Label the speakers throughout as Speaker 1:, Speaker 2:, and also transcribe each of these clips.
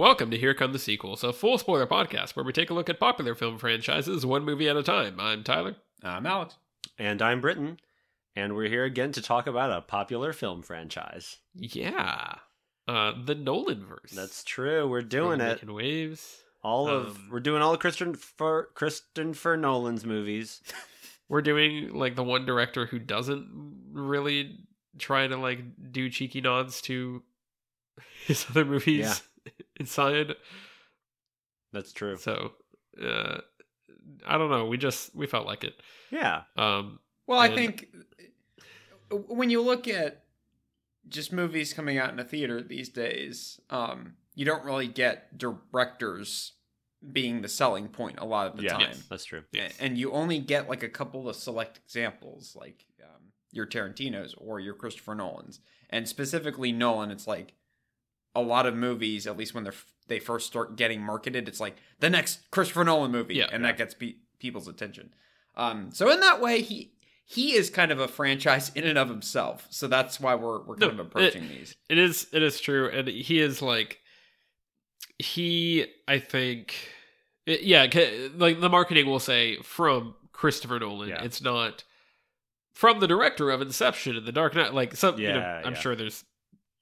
Speaker 1: Welcome to Here Come the Sequels, a full spoiler podcast where we take a look at popular film franchises one movie at a time. I'm Tyler.
Speaker 2: I'm Alex.
Speaker 3: And I'm Britton, and we're here again to talk about a popular film franchise.
Speaker 1: Yeah. Uh the Nolan verse.
Speaker 3: That's true. We're doing it.
Speaker 1: Making waves.
Speaker 3: All of
Speaker 1: Um,
Speaker 3: we're doing all of Christopher for Christopher Nolan's movies.
Speaker 1: We're doing like the one director who doesn't really try to like do cheeky nods to his other movies inside.
Speaker 3: That's true.
Speaker 1: So uh I don't know. We just we felt like it.
Speaker 3: Yeah.
Speaker 1: Um
Speaker 2: Well, I think uh, when you look at just movies coming out in a theater these days, um, you don't really get directors being the selling point a lot of the
Speaker 3: yeah.
Speaker 2: time.
Speaker 3: That's true.
Speaker 1: Yes.
Speaker 2: And you only get like a couple of select examples, like um, your Tarantino's or your Christopher Nolan's. And specifically Nolan, it's like a lot of movies, at least when they're they first start getting marketed, it's like the next Christopher Nolan movie,
Speaker 1: Yeah.
Speaker 2: and
Speaker 3: Yeah.
Speaker 2: that gets pe- people's attention. Um, so in that way, he he is kind of a franchise in and of himself. So that's why we're we're kind
Speaker 1: No,
Speaker 2: of approaching these.
Speaker 1: it is it is true and he is like he i think it- yeah like the marketing will say from christopher nolan
Speaker 3: Yeah.
Speaker 1: it's not from the director of inception and the dark knight like some you know i'm
Speaker 3: yeah.
Speaker 1: sure there's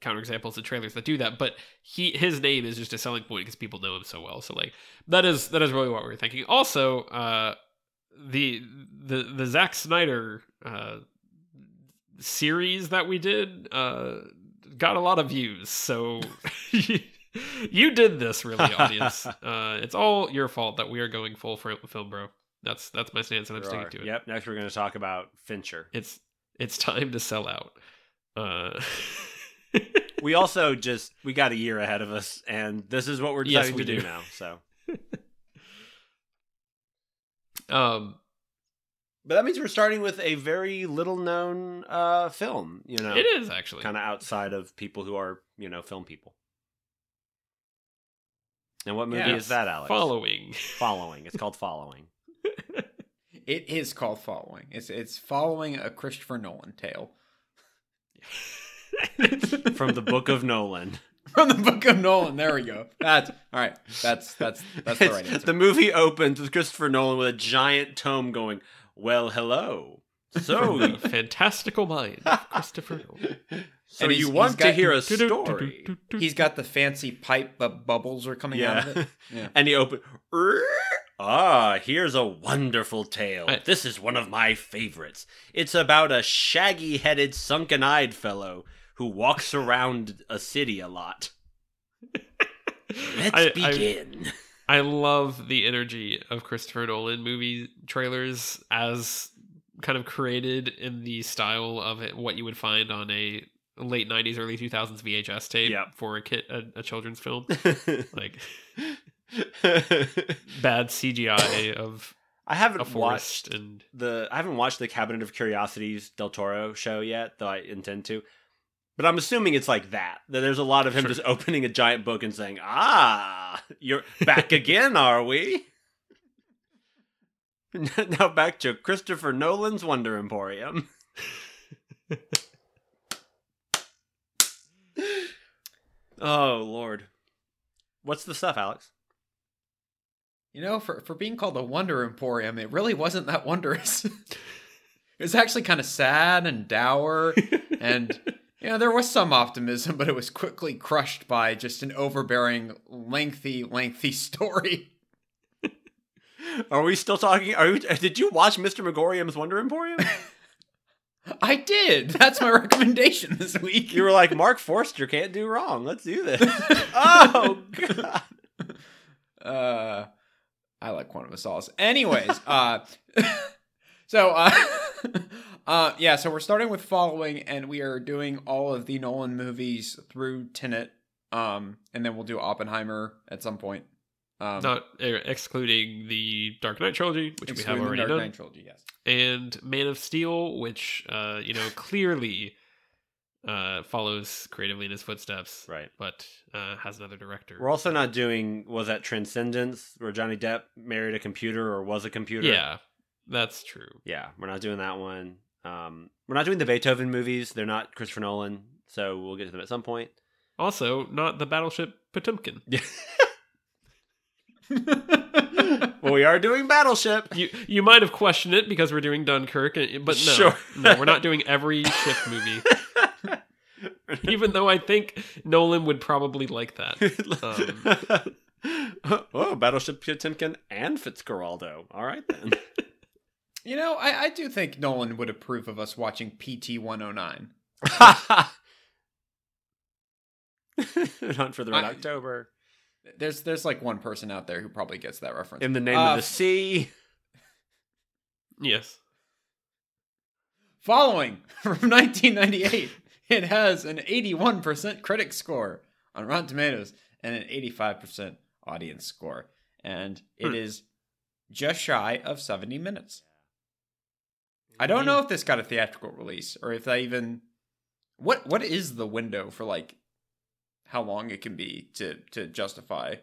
Speaker 1: counterexamples and trailers that do that but he his name is just a selling point because people know him so well so like that is that is really what we are thinking also uh the the the Zack Snyder uh series that we did uh got a lot of views so you did this really audience uh it's all your fault that we are going full film bro that's that's my stance and i'm
Speaker 3: There
Speaker 1: sticking
Speaker 3: are.
Speaker 1: to it
Speaker 3: Yep. Next, we're going to talk about Fincher.
Speaker 1: it's it's time to sell out uh
Speaker 3: We also just we got a year ahead of us, and this is what we're
Speaker 1: Yes, we
Speaker 3: to do
Speaker 1: do.
Speaker 3: now. So,
Speaker 1: um
Speaker 3: but that means we're starting with a very little known uh, film. You know,
Speaker 1: it is actually
Speaker 3: kind of outside of people who are you know film people. And what movie
Speaker 2: Yeah.
Speaker 3: is that, Alex?
Speaker 1: following
Speaker 3: Following. It's called Following.
Speaker 2: It is called following. It's it's following a Christopher Nolan tale
Speaker 3: From the Book of Nolan.
Speaker 2: from the Book of Nolan. There we go. That's all right. That's that's that's the
Speaker 3: It's-
Speaker 2: right answer.
Speaker 3: the movie opens with Christopher Nolan with a giant tome going, Well, hello. So,
Speaker 1: the fantastical mind of christopher Nolan.
Speaker 3: so
Speaker 2: And
Speaker 3: you
Speaker 2: he's
Speaker 3: want to hear a story.
Speaker 2: He's got the fancy pipe, but bubbles are coming out of it. Yeah.
Speaker 3: And he opened. Ah, here's a wonderful tale.
Speaker 1: I-
Speaker 3: this is one of my favorites. It's about a shaggy headed, sunken eyed fellow who walks around a city a lot. Let's
Speaker 1: I- I-
Speaker 3: begin.
Speaker 1: I love the energy of Christopher Nolan movie trailers as kind of created in the style of it, what you would find on a late 90s early 2000s VHS tape
Speaker 3: Yep.
Speaker 1: for a kid a, a children's film like bad CGI of
Speaker 3: I haven't watched
Speaker 1: and
Speaker 3: the I haven't watched the Cabinet of Curiosities Del Toro show yet, though I intend to. But I'm assuming it's like that. That there's a lot of him
Speaker 1: Sure.
Speaker 3: just opening a giant book and saying, "Ah, you're back again, are we?" now back to Christopher Nolan's Wonder Emporium. oh Lord, what's the stuff, Alex?
Speaker 2: You know, for for being called a Wonder Emporium, it really wasn't that wondrous. it was actually kind of sad and dour, and you know, there was some optimism, but it was quickly crushed by just an overbearing, lengthy, lengthy story.
Speaker 3: Are we still talking? Are we, did you watch Mr. Magorium's Wonder Emporium?
Speaker 2: I did. That's my recommendation this week.
Speaker 3: You were like, Marc Forster can't do wrong. Let's do this. oh god.
Speaker 2: uh I like Quantum of Solace. Anyways, uh so uh uh yeah, so we're starting with following and we are doing all of the Nolan movies through Tenet. Um and then we'll do Oppenheimer at some point. Um
Speaker 1: not uh, excluding the Dark Knight trilogy which we have
Speaker 2: excluding the
Speaker 1: already
Speaker 2: Dark
Speaker 1: done
Speaker 2: Knight trilogy, yes.
Speaker 1: and Man of Steel which uh you know clearly uh follows creatively in his footsteps
Speaker 3: Right.
Speaker 1: but uh has another director
Speaker 3: We're also not doing was that Transcendence where Johnny Depp married a computer or was a computer?
Speaker 1: yeah that's true
Speaker 3: Yeah, we're not doing that one. Um we're not doing the Beethoven movies. They're not Christopher Nolan, so we'll get to them at some point.
Speaker 1: Also, not the Battleship Potemkin.
Speaker 3: well, we are doing Battleship.
Speaker 1: You you might have questioned it because we're doing Dunkirk, but no,
Speaker 3: Sure.
Speaker 1: no, we're not doing every ship movie. Even though I think Nolan would probably like that.
Speaker 3: oh, Battleship Potemkin and Fitzcarraldo. All right then.
Speaker 2: You know, I, I do think Nolan would approve of us watching PT 109.
Speaker 3: Hunt for the Red
Speaker 2: I-
Speaker 3: October.
Speaker 2: There's there's like one person out there who probably gets that reference.
Speaker 3: In the name
Speaker 2: Uh,
Speaker 3: of the sea.
Speaker 1: yes.
Speaker 2: Following from 1998, it has an 81% critic score on Rotten Tomatoes and an 85% audience score. And it
Speaker 1: Hmm.
Speaker 2: is just shy of 70 minutes. I don't know if this got a theatrical release or if they even what what is the window for like how long it can be to to justify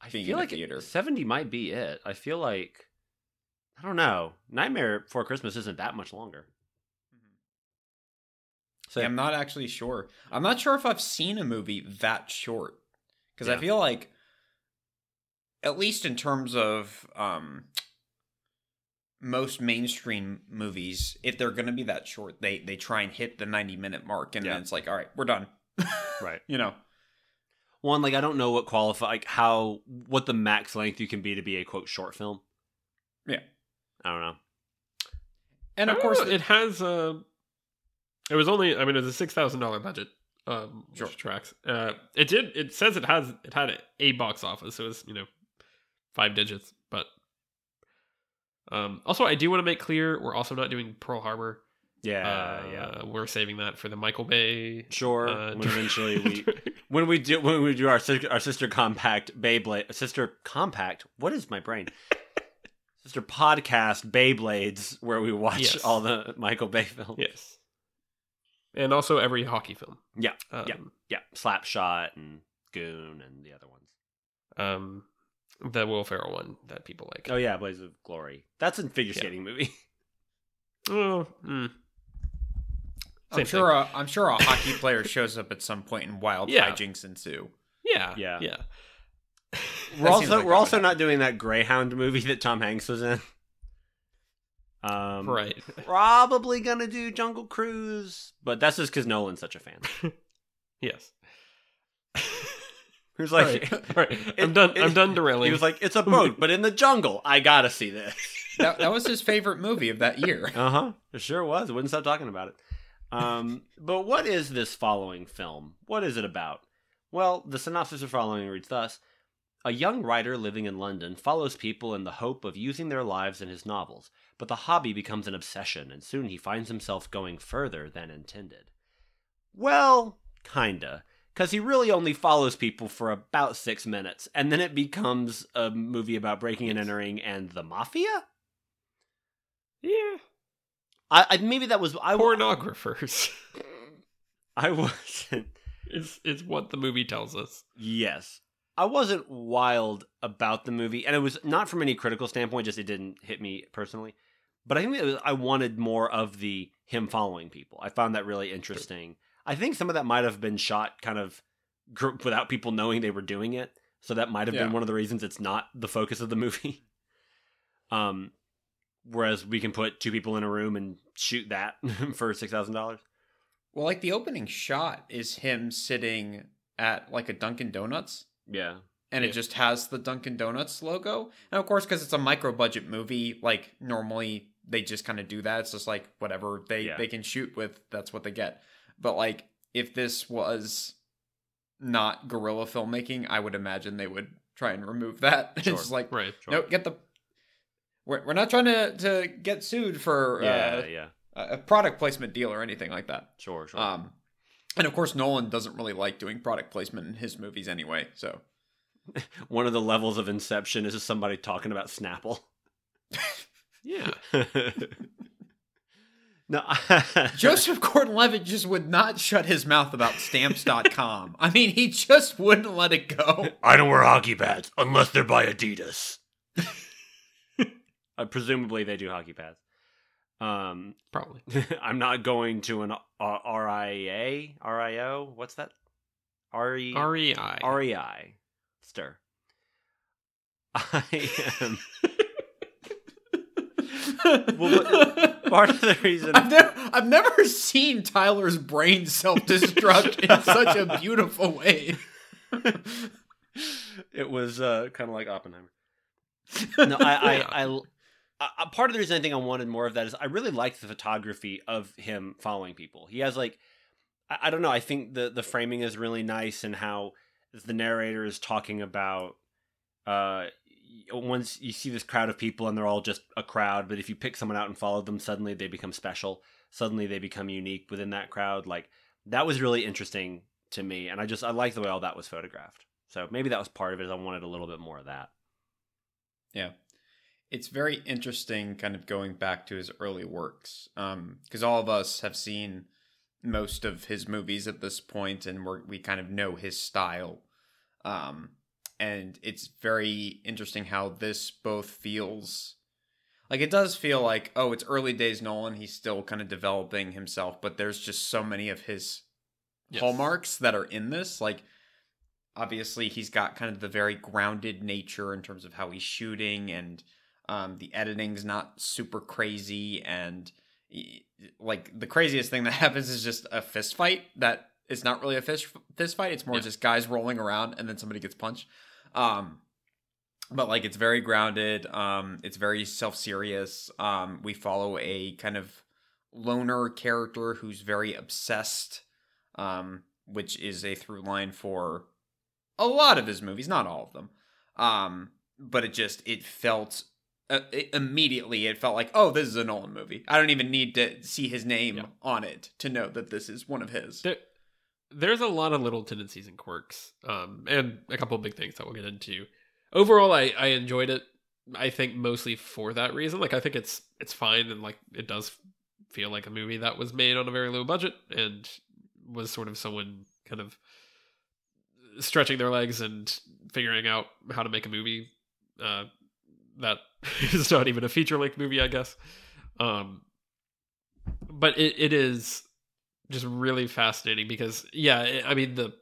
Speaker 3: I
Speaker 2: being
Speaker 3: feel
Speaker 2: in a
Speaker 3: like
Speaker 2: theater.
Speaker 3: 70 might be it. I feel like I don't know. Nightmare Before Christmas isn't that much longer. So
Speaker 2: I'm not actually sure. I'm not sure if I've seen a movie that short because I feel like, at least in terms of um, most mainstream movies, if they're going to be that short, they they try and hit the 90 minute mark, and
Speaker 3: Yeah.
Speaker 2: then it's like, all right, we're done.
Speaker 3: right.
Speaker 2: You know,
Speaker 3: One like I don't know what qualify like how what the max length you can be to be a quote short film.
Speaker 2: Yeah.
Speaker 3: I don't know.
Speaker 2: and of course,
Speaker 1: know, it has a. It was only. I mean, it was a six thousand dollar budget. Um,
Speaker 2: Sure.
Speaker 1: tracks. Uh, it did. It says it has. It had a box office. So it was you know, five digits. But um, also, I do want to make clear we're also not doing Pearl Harbor.
Speaker 3: Yeah,
Speaker 1: uh,
Speaker 3: yeah.
Speaker 1: We're saving that for the Michael Bay.
Speaker 3: Sure.
Speaker 1: Uh,
Speaker 3: when eventually we when we do when we do our sister, our sister compact Beyblade sister compact. What is my brain? sister podcast Beyblades, where we watch
Speaker 1: Yes.
Speaker 3: all the Michael Bay films.
Speaker 1: yes. And also every hockey film.
Speaker 3: Yeah,
Speaker 1: Um,
Speaker 3: yeah. Yeah, Slapshot and Goon and the other ones.
Speaker 1: Um, the Will Ferrell one that people like.
Speaker 3: Oh yeah, Blades of Glory. That's a figure
Speaker 1: Yeah.
Speaker 3: skating movie.
Speaker 1: Oh, mm.
Speaker 2: I'm sure a, I'm sure a hockey player shows up at some point and wild
Speaker 1: Yeah.
Speaker 2: hijinks ensue.
Speaker 1: Yeah,
Speaker 3: Yeah.
Speaker 1: yeah.
Speaker 3: We're
Speaker 2: That
Speaker 3: also
Speaker 2: like
Speaker 3: we're also not doing that Greyhound movie that Tom Hanks was in. Um,
Speaker 1: right.
Speaker 3: Probably gonna do Jungle Cruise, but that's just because Nolan's such a fan.
Speaker 1: Yes.
Speaker 3: Who's
Speaker 1: All
Speaker 3: like,
Speaker 1: right. All right. I'm done.
Speaker 3: it-
Speaker 1: I'm done derailing.
Speaker 3: he was like, "It's a boat, but in the jungle. I gotta see this."
Speaker 2: That, that was his favorite movie of that year.
Speaker 3: Uh huh. It sure was. I wouldn't stop talking about it. Um, but what is this following film? What is it about? Well, the synopsis of following reads thus: A young writer living in London follows people in the hope of using their lives in his novels, but the hobby becomes an obsession, and soon he finds himself going further than intended. Well, kinda. Because he really only follows people for about six minutes, and then it becomes a movie about breaking and entering and the mafia?
Speaker 1: yeah.
Speaker 3: I, I maybe that was I
Speaker 1: Pornographers
Speaker 3: I wasn't.
Speaker 1: is is what the movie tells us.
Speaker 3: Yes, I wasn't wild about the movie, and it was not from any critical standpoint. Just it didn't hit me personally. But I think was, I wanted more of the him following people. I found that really interesting. I think some of that might have been shot kind of gr- without people knowing they were doing it. So that might have been one of the reasons it's not the focus of the movie. Um, whereas we can put two people in a room and shoot that for six thousand dollars.
Speaker 2: Well, like the opening shot is him sitting at like a Dunkin' Donuts,
Speaker 3: Yeah,
Speaker 2: and
Speaker 1: Yeah.
Speaker 2: it just has the Dunkin' Donuts logo. And of course, because it's a micro budget movie, like normally they just kind of do that. It's just like whatever they
Speaker 3: Yeah.
Speaker 2: they can shoot with, that's what they get. But like if this was not guerrilla filmmaking, I would imagine they would try and remove that.
Speaker 3: Sure.
Speaker 2: it's like
Speaker 1: Right.
Speaker 2: no, get the. We're, we're not trying to, to get sued for
Speaker 3: yeah,
Speaker 2: uh,
Speaker 3: yeah.
Speaker 2: a a product placement deal or anything like that.
Speaker 3: Sure, sure.
Speaker 2: Um, and of course, Nolan doesn't really like doing product placement in his movies anyway. So
Speaker 3: One of the levels of Inception is somebody talking about Snapple.
Speaker 1: Yeah.
Speaker 3: No,
Speaker 2: Joseph Gordon-Levitt just would not shut his mouth about Stamps.com. I mean, he just wouldn't let it go.
Speaker 3: I don't wear hockey pads unless they're by Adidas. uh, presumably, they do hockey pads. Um,
Speaker 1: Probably.
Speaker 3: I'm not going to an uh, RIA, RIO. What's that? R E
Speaker 1: R E I.
Speaker 3: R E I. Stir. I am. Well, part of the reason
Speaker 2: I've never, I've never seen Tyler's brain self destruct in such a beautiful way.
Speaker 3: it was uh, kind of like Oppenheimer. No, I, I,
Speaker 1: Yeah.
Speaker 3: I, I, I- part of the reason I think I wanted more of that is I really liked the photography of him following people. He has like, I, I don't know. I think the the framing is really nice and how the narrator is talking about. Uh, once you see this crowd of people and they're all just a crowd, but if you pick someone out and follow them, suddenly they become special. Suddenly they become unique within that crowd. Like that was really interesting to me, and I just I like the way all that was photographed. So maybe that was part of it. I wanted a little bit more of that.
Speaker 2: Yeah. It's very interesting kind of going back to his early works. Um, because all of us have seen most of his movies at this point and we're, we kind of know his style. Um, and it's very interesting how this both feels like it does feel like, oh, it's early days Nolan. He's still kind of developing himself, but there's just so many of his
Speaker 1: Yes.
Speaker 2: hallmarks that are in this. Like, obviously, he's got kind of the very grounded nature in terms of how he's shooting, and um, the editing's not super crazy. And like, the craziest thing that happens is just a fist fight that is not really a fist fist fight. It's more
Speaker 1: Yeah.
Speaker 2: just guys rolling around and then somebody gets punched. Um, but like it's very grounded um it's very self-serious. Um we follow a kind of loner character who's very obsessed um which is a through line for a lot of his movies not all of them. Um but it just it felt uh, it, immediately it felt like oh this is a Nolan movie. I don't even need to see his name
Speaker 1: Yeah.
Speaker 2: on it to know that this is one of his.
Speaker 1: There, there's a lot of little tendencies and quirks, um, and a couple of big things that we'll get into. Overall, I, I enjoyed it. I think mostly for that reason. Like, I think it's it's fine, and like it does feel like a movie that was made on a very low budget and was sort of someone kind of stretching their legs and figuring out how to make a movie uh, that is not even a feature length movie, I guess. Um, but it, it is just really fascinating because yeah i mean the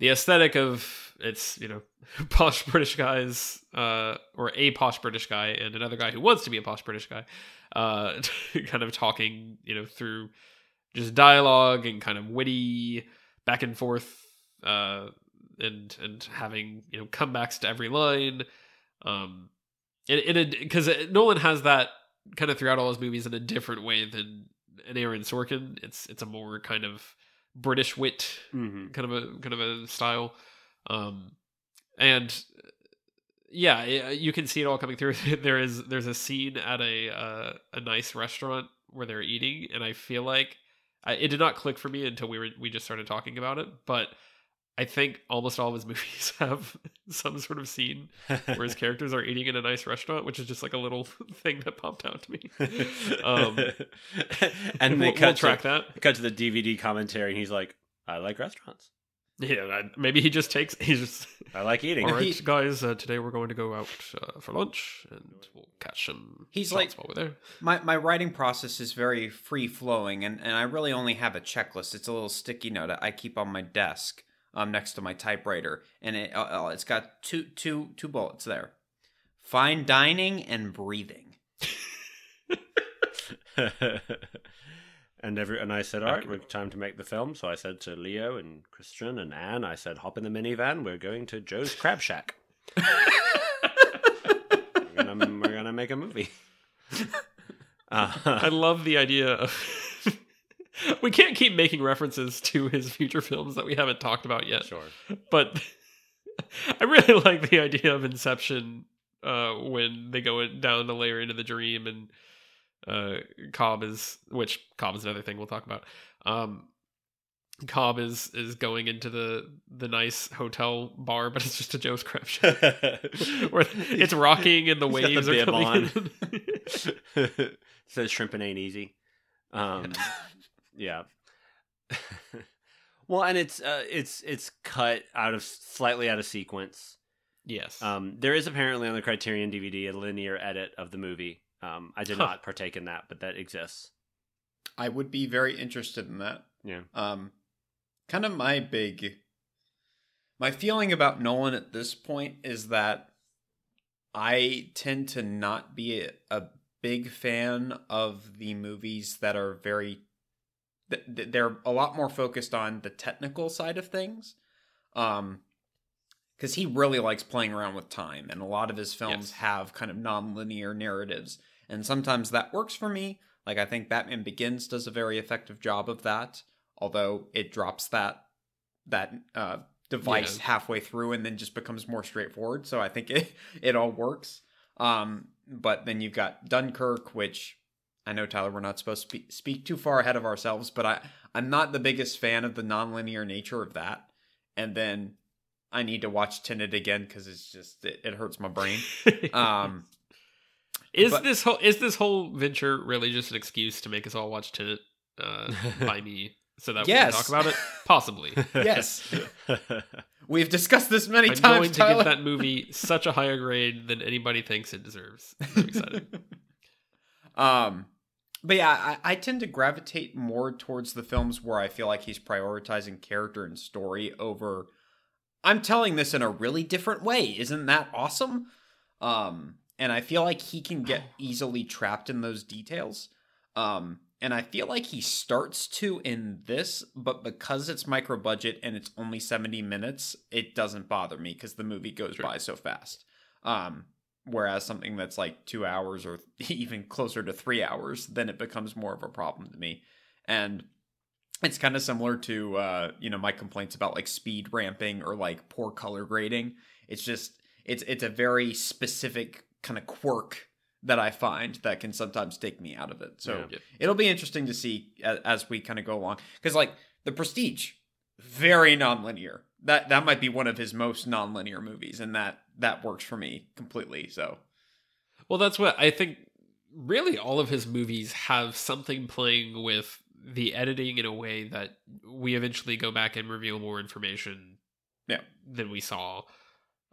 Speaker 1: the aesthetic of it's you know posh british guys uh or a posh british guy and another guy who wants to be a posh british guy uh kind of talking you know through just dialogue and kind of witty back and forth uh and and having you know comebacks to every line. Um in, in a because nolan has that kind of throughout all his movies in a different way than an Aaron Sorkin. It's it's a more kind of British wit
Speaker 3: Mm-hmm.
Speaker 1: kind of a kind of a style, um, and uh, yeah, you can see it all coming through. there is there's a scene at a uh, a nice restaurant where they're eating, and I feel like I, it did not click for me until we were we just started talking about it, but. I think almost all of his movies have some sort of scene where his characters are eating in a nice restaurant, which is just like a little thing that popped out to me. Um,
Speaker 3: and they
Speaker 1: we'll,
Speaker 3: cut
Speaker 1: we'll
Speaker 3: to-
Speaker 1: track that.
Speaker 3: cut to the DVD commentary, and he's like, "I like restaurants.
Speaker 1: Yeah, that- maybe he just takes. He's just
Speaker 3: I like eating."
Speaker 1: all right,
Speaker 2: He-
Speaker 1: guys. Uh, today we're going to go out uh, for lunch, and we'll catch some.
Speaker 2: He's like-
Speaker 1: while we're there.
Speaker 2: my my writing process is very free flowing and, and I really only have a checklist. It's a little sticky note I keep on my desk um next to my typewriter and it uh, uh, it's got two two two bullets there. Fine dining and breathing.
Speaker 3: and every and I said, "All right, we're time to make the film." So I said to Leo and Christian and Anne, I said, "Hop in the minivan. We're going to Joe's Crab Shack. we're, gonna, we're gonna make a movie."
Speaker 1: I
Speaker 3: Uh,
Speaker 1: love the idea of. we can't keep making references to his future films that we haven't talked about yet.
Speaker 3: sure.
Speaker 1: but I really like the idea of Inception uh, when they go in, down the layer into the dream and uh, Cobb is, which Cobb is another thing we'll talk about. Um, Cobb is is going into the the nice hotel bar, but it's just a Joe's Crab Shack where it's rocking and the
Speaker 3: He's got the
Speaker 1: waves are coming
Speaker 3: on. Says shrimping ain't easy. Um, yeah. well, and it's uh, it's it's cut out of slightly out of sequence.
Speaker 1: yes,
Speaker 3: Um, there is apparently on the Criterion DVD a linear edit of the movie. Um, I did
Speaker 1: Huh.
Speaker 3: not partake in that, but that exists.
Speaker 2: I would be very interested in that.
Speaker 3: Yeah.
Speaker 2: Um kind of my big My feeling about Nolan at this point is that I tend to not be a, a big fan of the movies that are very th- they're a lot more focused on the technical side of things. Um because he really likes playing around with time and a lot of his films
Speaker 1: Yes.
Speaker 2: have kind of non-linear narratives and sometimes that works for me like i think batman begins does a very effective job of that although it drops that that uh device
Speaker 1: Yeah.
Speaker 2: halfway through and then just becomes more straightforward so i think it it all works um but then you've got dunkirk which i know tyler we're not supposed to speak, speak too far ahead of ourselves but i i'm not the biggest fan of the nonlinear nature of that and then i need to watch tenet again because it's just it, it hurts my brain um
Speaker 1: is
Speaker 2: but-
Speaker 1: this whole is this whole venture really just an excuse to make us all watch Tenet uh, by me so that we
Speaker 2: Yes.
Speaker 1: can talk about it? Possibly.
Speaker 2: Yes. we've discussed this many
Speaker 1: I'm
Speaker 2: times
Speaker 1: going to
Speaker 2: Tyler.
Speaker 1: give that movie such a higher grade than anybody thinks it deserves. I'm excited.
Speaker 2: um, but yeah, I, I tend to gravitate more towards the films where I feel like he's prioritizing character and story over. I'm telling this in a really different way. Isn't that awesome? Um, and I feel like he can get easily trapped in those details. Um, and I feel like he starts to in this, but because it's micro budget and it's only 70 minutes, it doesn't bother me because the movie goes
Speaker 1: Sure.
Speaker 2: by so fast. Um, whereas something that's like two hours or even closer to three hours, then it becomes more of a problem to me. And it's kind of similar to uh, you know my complaints about like speed ramping or like poor color grading. It's just it's it's a very specific kind of quirk that I find that can sometimes take me out of it. So
Speaker 1: Yeah.
Speaker 2: it'll be interesting to see as, as we kind of go along because like the Prestige, very nonlinear. That that might be one of his most nonlinear movies, and that that works for me completely. So
Speaker 1: Well, that's what I think. Really, all of his movies have something playing with the editing in a way that we eventually go back and reveal more information.
Speaker 2: Yeah.
Speaker 1: Than we saw.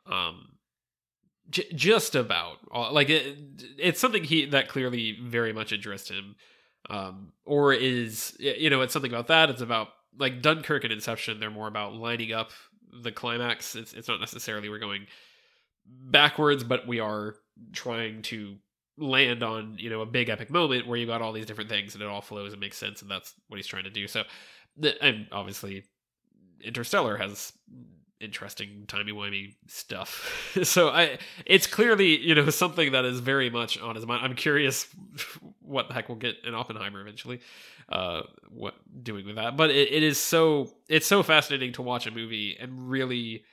Speaker 1: Um, j- just about like it, it's something he that clearly very much interests him. Um, or is you know it's something about that. It's about like Dunkirk and Inception. They're more about lining up the climax. It's it's not necessarily we're going backwards, but we are trying to land on you know a big epic moment where you got all these different things and it all flows and makes sense, and that's what he's trying to do. So, and obviously, Interstellar has interesting timey wimey stuff. so I, it's clearly you know something that is very much on his mind. I'm curious what the heck we'll get in Oppenheimer eventually. Uh, what doing with that? But it, it is so it's so fascinating to watch a movie and really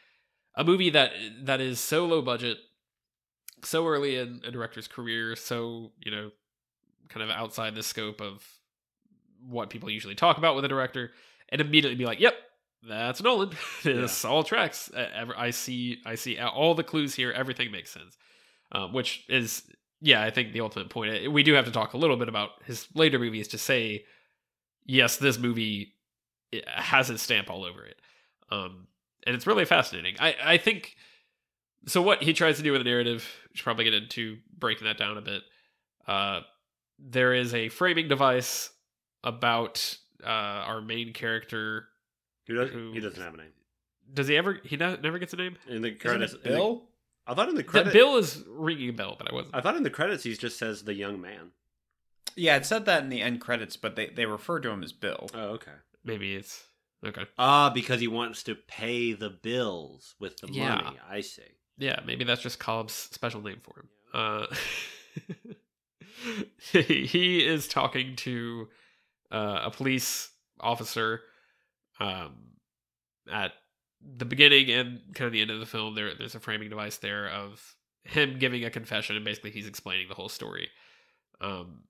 Speaker 1: a movie that that is so low budget, so early in a director's career, so you know, kind of outside the scope of what people usually talk about with a director, and immediately be like, "Yep, that's Nolan. this all tracks. Ever- I see, I see all the clues here. Everything makes sense." Um, which is, yeah, I think the ultimate point. Uh, We do have to talk a little bit about his later movies to say, yes, this movie has his stamp all over it. Um, and it's really fascinating. I, I think so. What he tries to do with the narrative, we should probably get into breaking that down a bit. Uh, there is a framing device about uh, our main character.
Speaker 3: He, does,
Speaker 1: Who-
Speaker 3: he doesn't have a name.
Speaker 1: Does he ever? He no- never gets a name.
Speaker 3: In the credits,
Speaker 2: it
Speaker 3: in the-
Speaker 2: Bill?
Speaker 3: I thought in the credits.
Speaker 1: Bill is ringing a bell, but I wasn't.
Speaker 3: I thought in the credits he just says the young man.
Speaker 2: Yeah, it said that in the end credits, but they they refer to him as Bill.
Speaker 3: Oh, okay.
Speaker 1: Maybe it's okay.
Speaker 3: Ah, because he wants to pay the bills with the
Speaker 1: Yeah.
Speaker 3: money. I see.
Speaker 1: Yeah, maybe that's just Cobb's special name for him. Uh, he is talking to uh, a police officer um, at the beginning and kind of the end of the film. There, there's a framing device there of him giving a confession, and basically he's explaining the whole story. Um,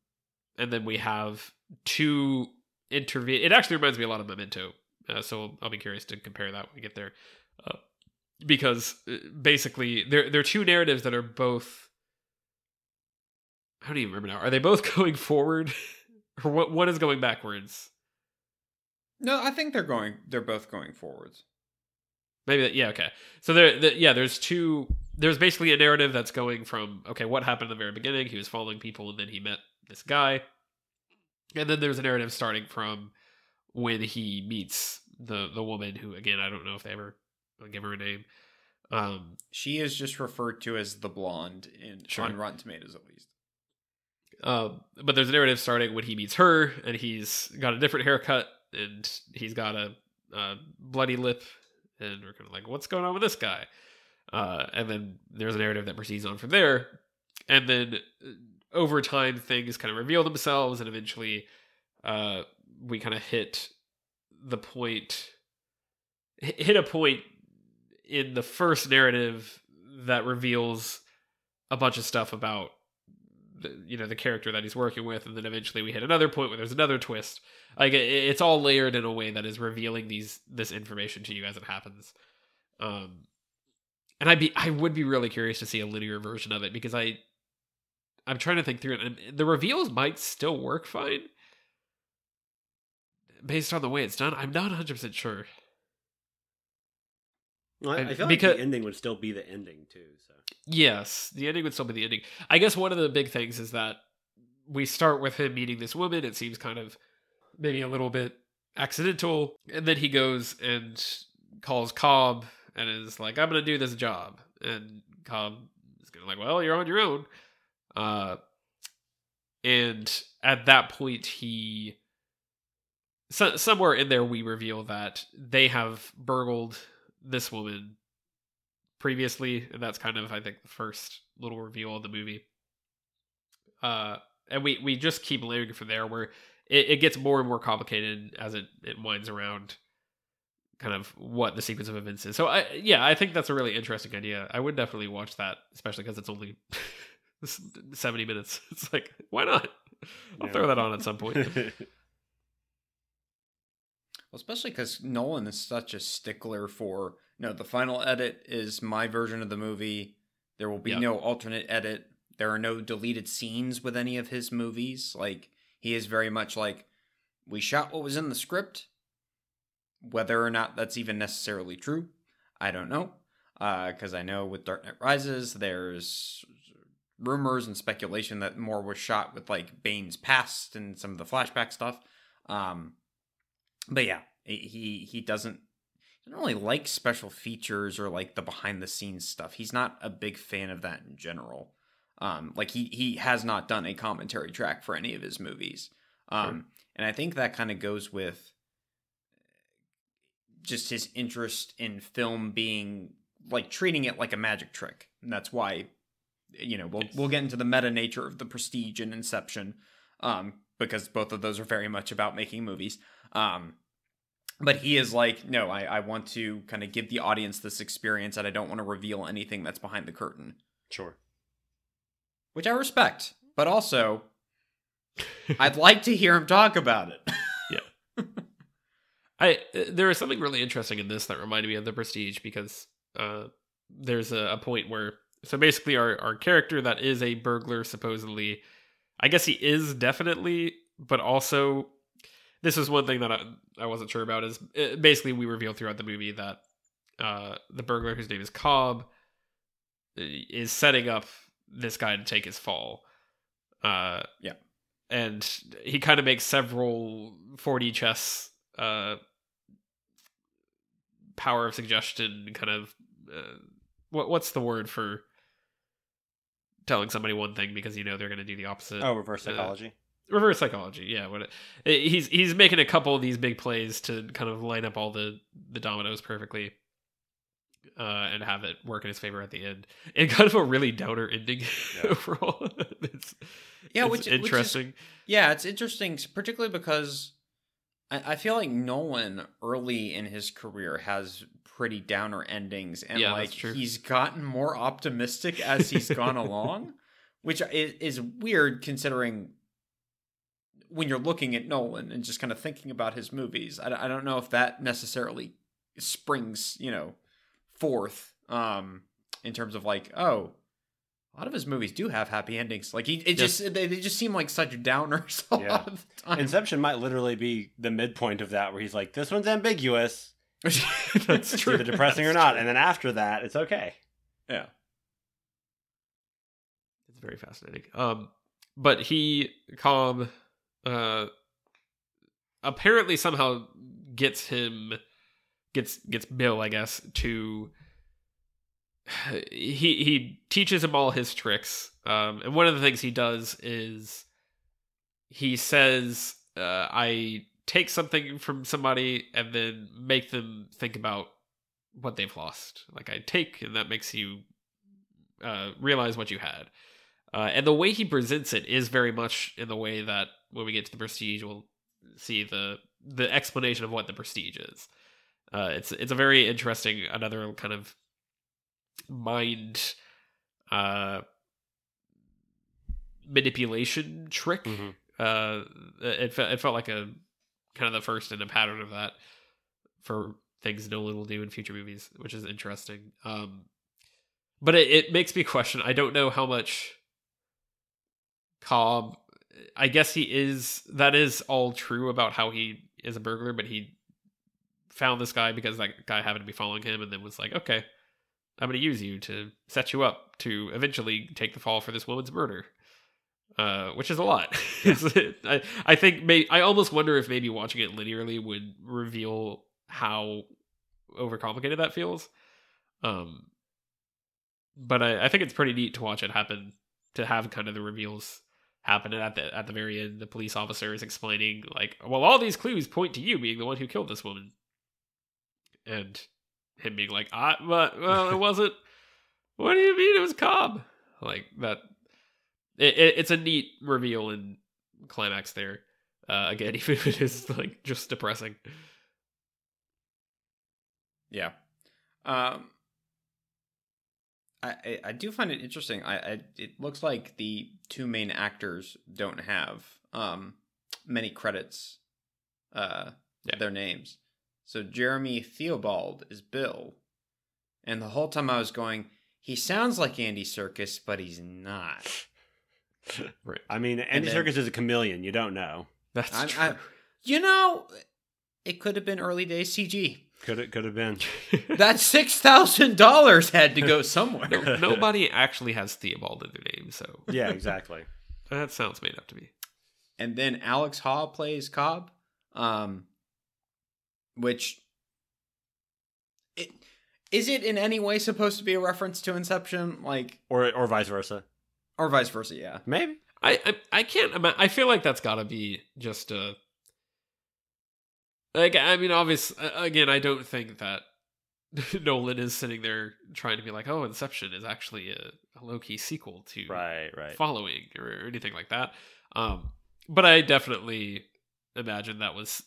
Speaker 1: and then we have two intervene. It actually reminds me a lot of Memento, uh, so I'll be curious to compare that when we get there because uh, basically they're they're two narratives that are both how do you remember now? Are they both going forward, or what? One is going backwards.
Speaker 2: No, I think they're going. They're both going forwards.
Speaker 1: Maybe that, yeah, okay. So there, the, yeah, there's two. There's basically a narrative that's going from okay, what happened in the very beginning? He was following people, and then he met this guy, and then there's a narrative starting from when he meets the the woman who, again, I don't know if they ever give her a name. Um,
Speaker 2: She is just referred to as the blonde in
Speaker 1: Sure.
Speaker 2: on Rotten Tomatoes, at least.
Speaker 1: Um, but there's a narrative starting when he meets her, and he's got a different haircut, and he's got a, a bloody lip, and we're kind of like, what's going on with this guy? Uh, and then there's a narrative that proceeds on from there, and then uh, over time things kind of reveal themselves, and eventually, uh, we kind of hit the point, hit a point in the first narrative that reveals a bunch of stuff about the, you know the character that he's working with and then eventually we hit another point where there's another twist. Like it, it's all layered in a way that is revealing these this information to you as it happens. Um and i'd be i would be really curious to see a linear version of it because i i'm trying to think through it and the reveals might still work fine based on the way it's done i'm not 100% sure
Speaker 3: Well, I, I feel
Speaker 1: because-
Speaker 3: like the ending would still be the ending too. So
Speaker 1: Yes, the ending would still be the ending. I guess one of the big things is that we start with him meeting this woman. It seems kind of maybe a little bit accidental, and then he goes and calls Cobb and is like, "I'm going to do this job," and Cobb is going to like, "Well, you're on your own." Uh, and at that point, he so, somewhere in there we reveal that they have burgled this woman previously, and that's kind of I think the first little reveal of the movie. Uh, and we we just keep layering from there, where it, it gets more and more complicated as it it winds around, kind of what the sequence of events is. So I yeah, I think that's a really interesting idea. I would definitely watch that, especially because it's only seventy minutes. It's like why not? I'll
Speaker 3: Yeah.
Speaker 1: throw that on at some point.
Speaker 2: Well, especially because Nolan is such a stickler for no, the final edit is my version of the movie. There will be
Speaker 1: Yeah.
Speaker 2: no alternate edit. There are no deleted scenes with any of his movies. Like he is very much like we shot what was in the script. Whether or not that's even necessarily true, I don't know. Because I know with Dark Knight Rises, there's rumors and speculation that more was shot with like Bane's past and some of the flashback stuff. Um, but yeah, he he doesn't he doesn't really like special features or like the behind the scenes stuff. He's not a big fan of that in general. Um, like he he has not done a commentary track for any of his movies. Um, and I think that kind of goes with just his interest in film being like treating it like a magic trick. And that's why you know, we'll we'll get into the meta nature of the Prestige and Inception, um, because both of those are very much about making movies. Um, but he is like, no, I, I want to kind of give the audience this experience, and I don't want to reveal anything that's behind the curtain,
Speaker 3: sure.
Speaker 2: which I respect. But also, I'd like to hear him talk about it.
Speaker 1: Yeah. I there is something really interesting in this that reminded me of the Prestige because uh, there's a, a point where so basically our our character that is a burglar supposedly, I guess he is definitely, but also this is one thing that I, I wasn't sure about is uh, basically we reveal throughout the movie that uh, the burglar whose name is Cobb uh, is setting up this guy to take his fall. Uh,
Speaker 2: Yeah.
Speaker 1: and he kind of makes several 4D chess uh, power of suggestion kind of uh, what what's the word for telling somebody one thing because you know they're going to do the opposite
Speaker 3: Oh, reverse psychology.
Speaker 1: Reverse psychology yeah what it, it- he's he's making a couple of these big plays to kind of line up all the the dominoes perfectly uh and have it work in his favor at the end and kind of a really downer ending
Speaker 3: Yeah.
Speaker 1: overall it's
Speaker 2: Yeah,
Speaker 1: it's
Speaker 2: which- which is-
Speaker 1: interesting
Speaker 2: Yeah, it's interesting, particularly because I, I feel like Nolan early in his career has pretty downer endings, and
Speaker 1: Yeah,
Speaker 2: like
Speaker 1: true.
Speaker 2: he's gotten more optimistic as he's gone along, which is, is weird considering when you're looking at Nolan and just kind of thinking about his movies. I, I don't know if that necessarily springs, you know, forth um, in terms of like, oh, a lot of his movies do have happy endings. Like he, it
Speaker 1: Yes.
Speaker 2: just they, they just seem like such downers a
Speaker 3: Yeah.
Speaker 2: lot of the time.
Speaker 3: Inception might literally be the midpoint of that, where he's like, "This one's ambiguous.
Speaker 1: that's
Speaker 3: It's
Speaker 1: true
Speaker 3: either depressing or not."
Speaker 1: true.
Speaker 3: And then after that, it's okay.
Speaker 2: yeah.
Speaker 1: It's very fascinating. Um, but he, Cobb, uh, apparently somehow gets him gets gets Bill, I guess, to he he teaches him all his tricks. Um, and one of the things he does is he says, uh, "I take something from somebody and then make them think about what they've lost. Like I take, and that makes you uh, realize what you had." Uh, and the way he presents it is very much in the way that when we get to the prestige, we'll see the the explanation of what the prestige is. Uh, it's it's a very interesting another kind of mind uh, manipulation trick.
Speaker 3: Mhm.
Speaker 1: Uh, it felt it felt like a kind of the first in a pattern of that for things Nolan will do in future movies, which is interesting. Um, but it, it makes me question. I don't know how much Cobb. I guess he is. That is all true about how he is a burglar, but he found this guy because that guy happened to be following him, and then was like, "Okay, I'm going to use you to set you up to eventually take the fall for this woman's murder." Uh, which is a lot. I I think may I almost wonder if maybe watching it linearly would reveal how overcomplicated that feels. Um, but I, I think it's pretty neat to watch it happen. To have kind of the reveals happen and at the at the very end. The police officer is explaining like, well, all these clues point to you being the one who killed this woman, and him being like, I but well, it wasn't. what do you mean it was Cobb? Like that. It, it, it's a neat reveal and climax there. Uh, again, even if it is like just depressing.
Speaker 2: Yeah. Um, I, I I do find it interesting. I, I it looks like the two main actors don't have um many credits uh
Speaker 1: Yeah.
Speaker 2: their names. So Jeremy Theobald is Bill. And the whole time I was going, he sounds like Andy Serkis, but he's not. right.
Speaker 3: I mean, Andy
Speaker 2: then-
Speaker 3: Serkis is a chameleon. You don't know.
Speaker 1: That's
Speaker 2: I'm-
Speaker 1: true.
Speaker 2: I- You know, it could have been early days CG.
Speaker 3: Could it could have been.
Speaker 2: That six thousand dollars had to go somewhere.
Speaker 1: no, nobody actually has Theobald in their name, so
Speaker 3: Yeah, exactly.
Speaker 1: that sounds made up to me.
Speaker 2: and then Alex Haw plays Cobb, um, which it is it in any way supposed to be a reference to Inception, like
Speaker 3: or or vice versa.
Speaker 2: or vice versa? Yeah,
Speaker 3: Maybe.
Speaker 1: I I, I can't. ima- I feel like that's got to be just a. Like I mean, obvious. uh, Again, I don't think that Nolan is sitting there trying to be like, "Oh, Inception is actually a, a low key sequel to
Speaker 3: Right, right.
Speaker 1: following or anything like that." Um, but I definitely imagine that was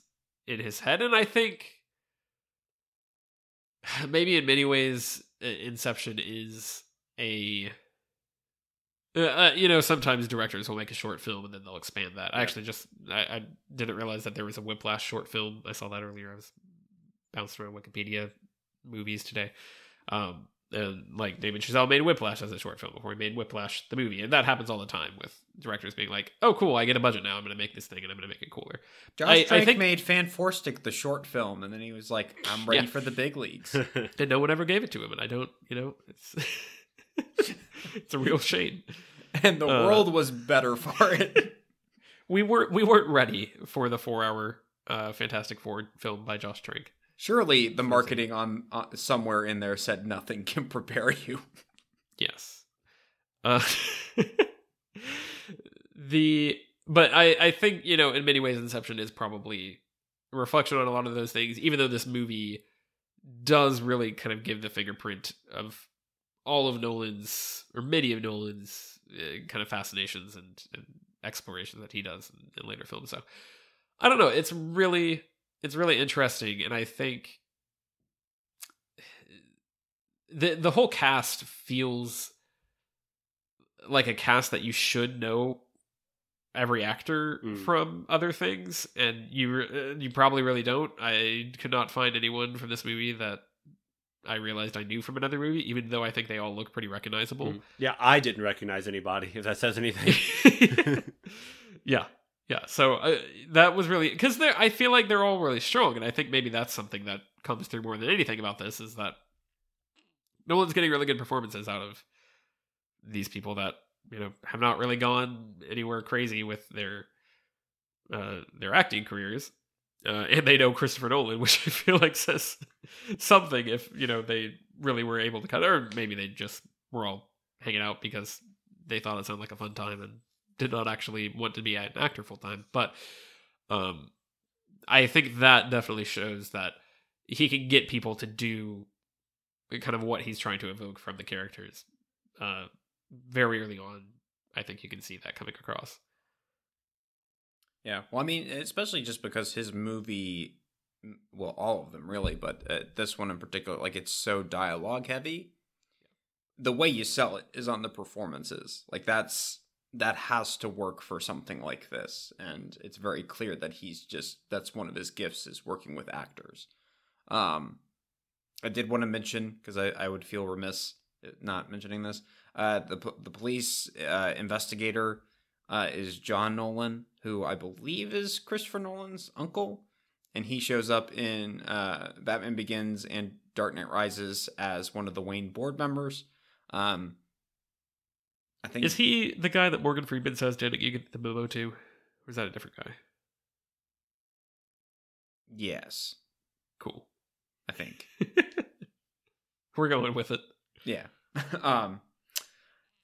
Speaker 1: in his head, and I think maybe in many ways, Inception is a. Uh, uh, you know, sometimes directors will make a short film and then they'll expand that. I actually just I, I didn't realize that there was a Whiplash short film. I saw that earlier. I was bouncing around Wikipedia movies today. Um, and like David Chazelle made Whiplash as a short film before he made Whiplash the movie, and that happens all the time with directors being like, "Oh, cool, I get a budget now. I'm going to make this thing, and I'm going to make it cooler."
Speaker 2: Josh
Speaker 1: I- I
Speaker 2: Trank
Speaker 1: think-
Speaker 2: made Fan Forstick the short film, and then he was like, "I'm ready
Speaker 1: Yeah.
Speaker 2: for the big leagues."
Speaker 1: And no one ever gave it to him, and I don't, you know, it's it's a real shame.
Speaker 2: and the
Speaker 1: Uh.
Speaker 2: world was better for it.
Speaker 1: We weren't we weren't ready for the four hour uh, Fantastic Four film by Josh Trank.
Speaker 2: Surely the marketing on uh, somewhere in there said nothing can prepare you.
Speaker 1: Yes. Uh, the but I I think you know in many ways Inception is probably a reflection on a lot of those things. Even though this movie does really kind of give the fingerprint of all of Nolan's or many of Nolan's uh, kind of fascinations and, and explorations that he does in, in later films. So I don't know. It's really it's really interesting, and I think the the whole cast feels like a cast that you should know every actor
Speaker 3: Mm.
Speaker 1: from other things and you uh, you probably really don't i could not find anyone from this movie that i realized i knew from another movie even though i think they all look pretty recognizable
Speaker 3: Mm. Yeah, I didn't recognize anybody. If that says anything.
Speaker 1: yeah yeah so uh, that was really because i feel like they're all really strong and i think maybe that's something that comes through more than anything about this is that no one's getting really good performances out of these people that you know have not really gone anywhere crazy with their uh their acting careers uh, and they know Christopher Nolan, which I feel like says something. If you know they really were able to cut, or maybe they just were all hanging out because they thought it sounded like a fun time and did not actually want to be an actor full time. But um, I think that definitely shows that he can get people to do kind of what he's trying to evoke from the characters uh, very early on. I think you can see that coming across.
Speaker 2: Yeah. Well, I mean, especially just because his movie, well, all of them really, but uh, this one in particular, like it's so dialogue heavy. The way you sell it is on the performances. Like that's that has to work for something like this, and it's very clear that he's just that's one of his gifts is working with actors. Um, I did want to mention because I, I would feel remiss not mentioning this. Uh, the the police uh, investigator uh, is John Nolan, who I believe is Christopher Nolan's uncle, and he shows up in uh, Batman Begins and Dark Knight Rises as one of the Wayne board members. Um, I think
Speaker 1: Is he the guy that Morgan Freeman says didn't you get the memo to? Or is that a different guy?
Speaker 2: yes,
Speaker 1: Cool.
Speaker 2: I think.
Speaker 1: We're going with it.
Speaker 2: Yeah. um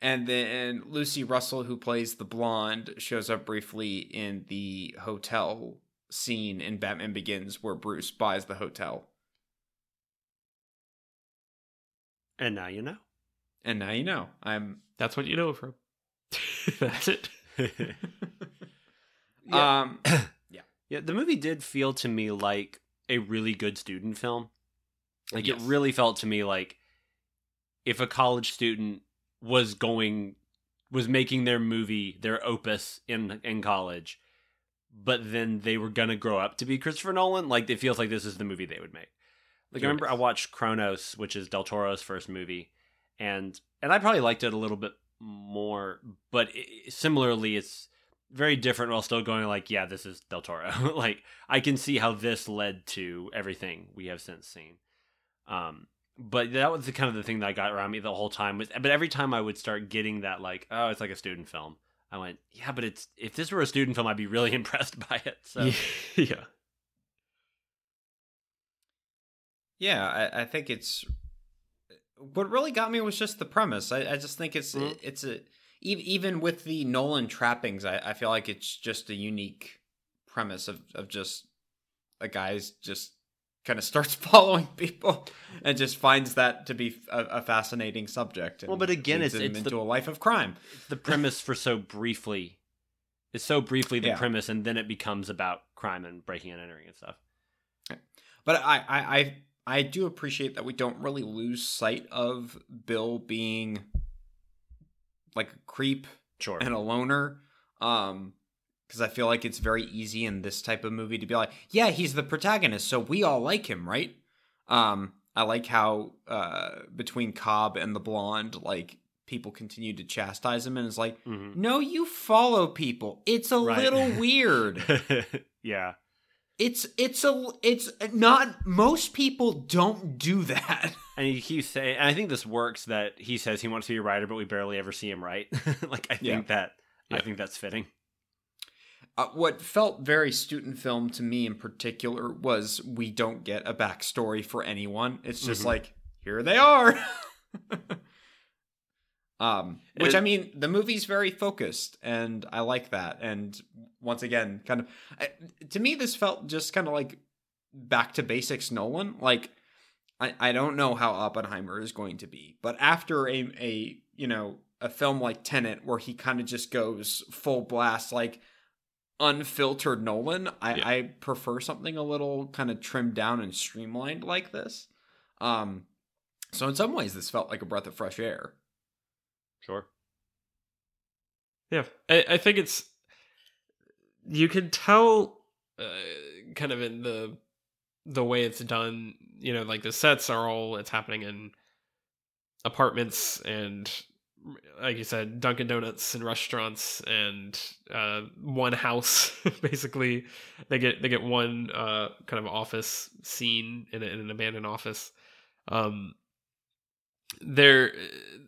Speaker 2: and then Lucy Russell who plays the blonde shows up briefly in the hotel scene in Batman Begins where Bruce buys the hotel.
Speaker 3: And now you know.
Speaker 2: And now you know. I'm
Speaker 1: That's what you know from. That's it.
Speaker 3: Yeah.
Speaker 2: um
Speaker 3: Yeah, Yeah, the movie did feel to me like a really good student film. Like
Speaker 1: Yes.
Speaker 3: it really felt to me like if a college student was going was making their movie, their opus in in college, but then they were gonna grow up to be Christopher Nolan, like it feels like this is the movie they would make. Like I remember I watched Cronos, which is Del Toro's first movie, and and I probably liked it a little bit more, but it, similarly, it's very different while still going like, yeah, this is Del Toro. like I can see how this led to everything we have since seen. Um, but that was the kind of the thing that got around me the whole time. Was, but every time I would start getting that, like, oh, it's like a student film. I went, yeah, but it's if this were a student film, I'd be really impressed by it. So
Speaker 1: yeah.
Speaker 2: yeah, I, I think it's what really got me was just the premise. I, I just think it's
Speaker 3: Mhm.
Speaker 2: it's a even with the Nolan trappings, I, I feel like it's just a unique premise of, of just a guy's just kind of starts following people and just finds that to be a, a fascinating subject. and
Speaker 3: Well, but again, it's- it's
Speaker 2: into
Speaker 3: the-
Speaker 2: a life of crime.
Speaker 3: the premise for so briefly is so briefly the
Speaker 2: Yeah.
Speaker 3: premise, and then it becomes about crime and breaking and entering and stuff.
Speaker 2: But I, I, I, I do appreciate that we don't really lose sight of Bill being like a creep
Speaker 3: Sure.
Speaker 2: and a loner. Um, because I feel like it's very easy in this type of movie to be like, yeah, he's the protagonist, so we all like him, right? Um, I like how uh between Cobb and the blonde, like people continue to chastise him, and it's like,
Speaker 3: Mhm.
Speaker 2: no, you follow people. It's a
Speaker 3: Right.
Speaker 2: little weird.
Speaker 3: yeah.
Speaker 2: It's it's a it's not most people don't do that.
Speaker 3: And he keeps saying, and I think this works that he says he wants to be a writer, but we barely ever see him write. like I think
Speaker 2: Yeah.
Speaker 3: that I think that's fitting.
Speaker 2: Uh, what felt very student film to me in particular was we don't get a backstory for anyone. It's just
Speaker 3: Mhm.
Speaker 2: like here they are. um, which
Speaker 3: It-
Speaker 2: I mean, the movie's very focused, and I like that. And once again, kind of I, to me, this felt just kind of like back to basics. Nolan, like I, I don't know how Oppenheimer is going to be, but after a a you know a film like Tenet, where he kind of just goes full blast, like unfiltered Nolan, I,
Speaker 1: Yeah.
Speaker 2: I prefer something a little kind of trimmed down and streamlined like this. Um, so in some ways, this felt like a breath of fresh air.
Speaker 3: Sure.
Speaker 1: Yeah, I, I think it's you can tell uh, kind of in the the way it's done. You know, like the sets are all it's happening in apartments and like you said, Dunkin' Donuts and restaurants and uh, one house. Basically, they get they get one uh, kind of office scene in, a, in an abandoned office. Um, there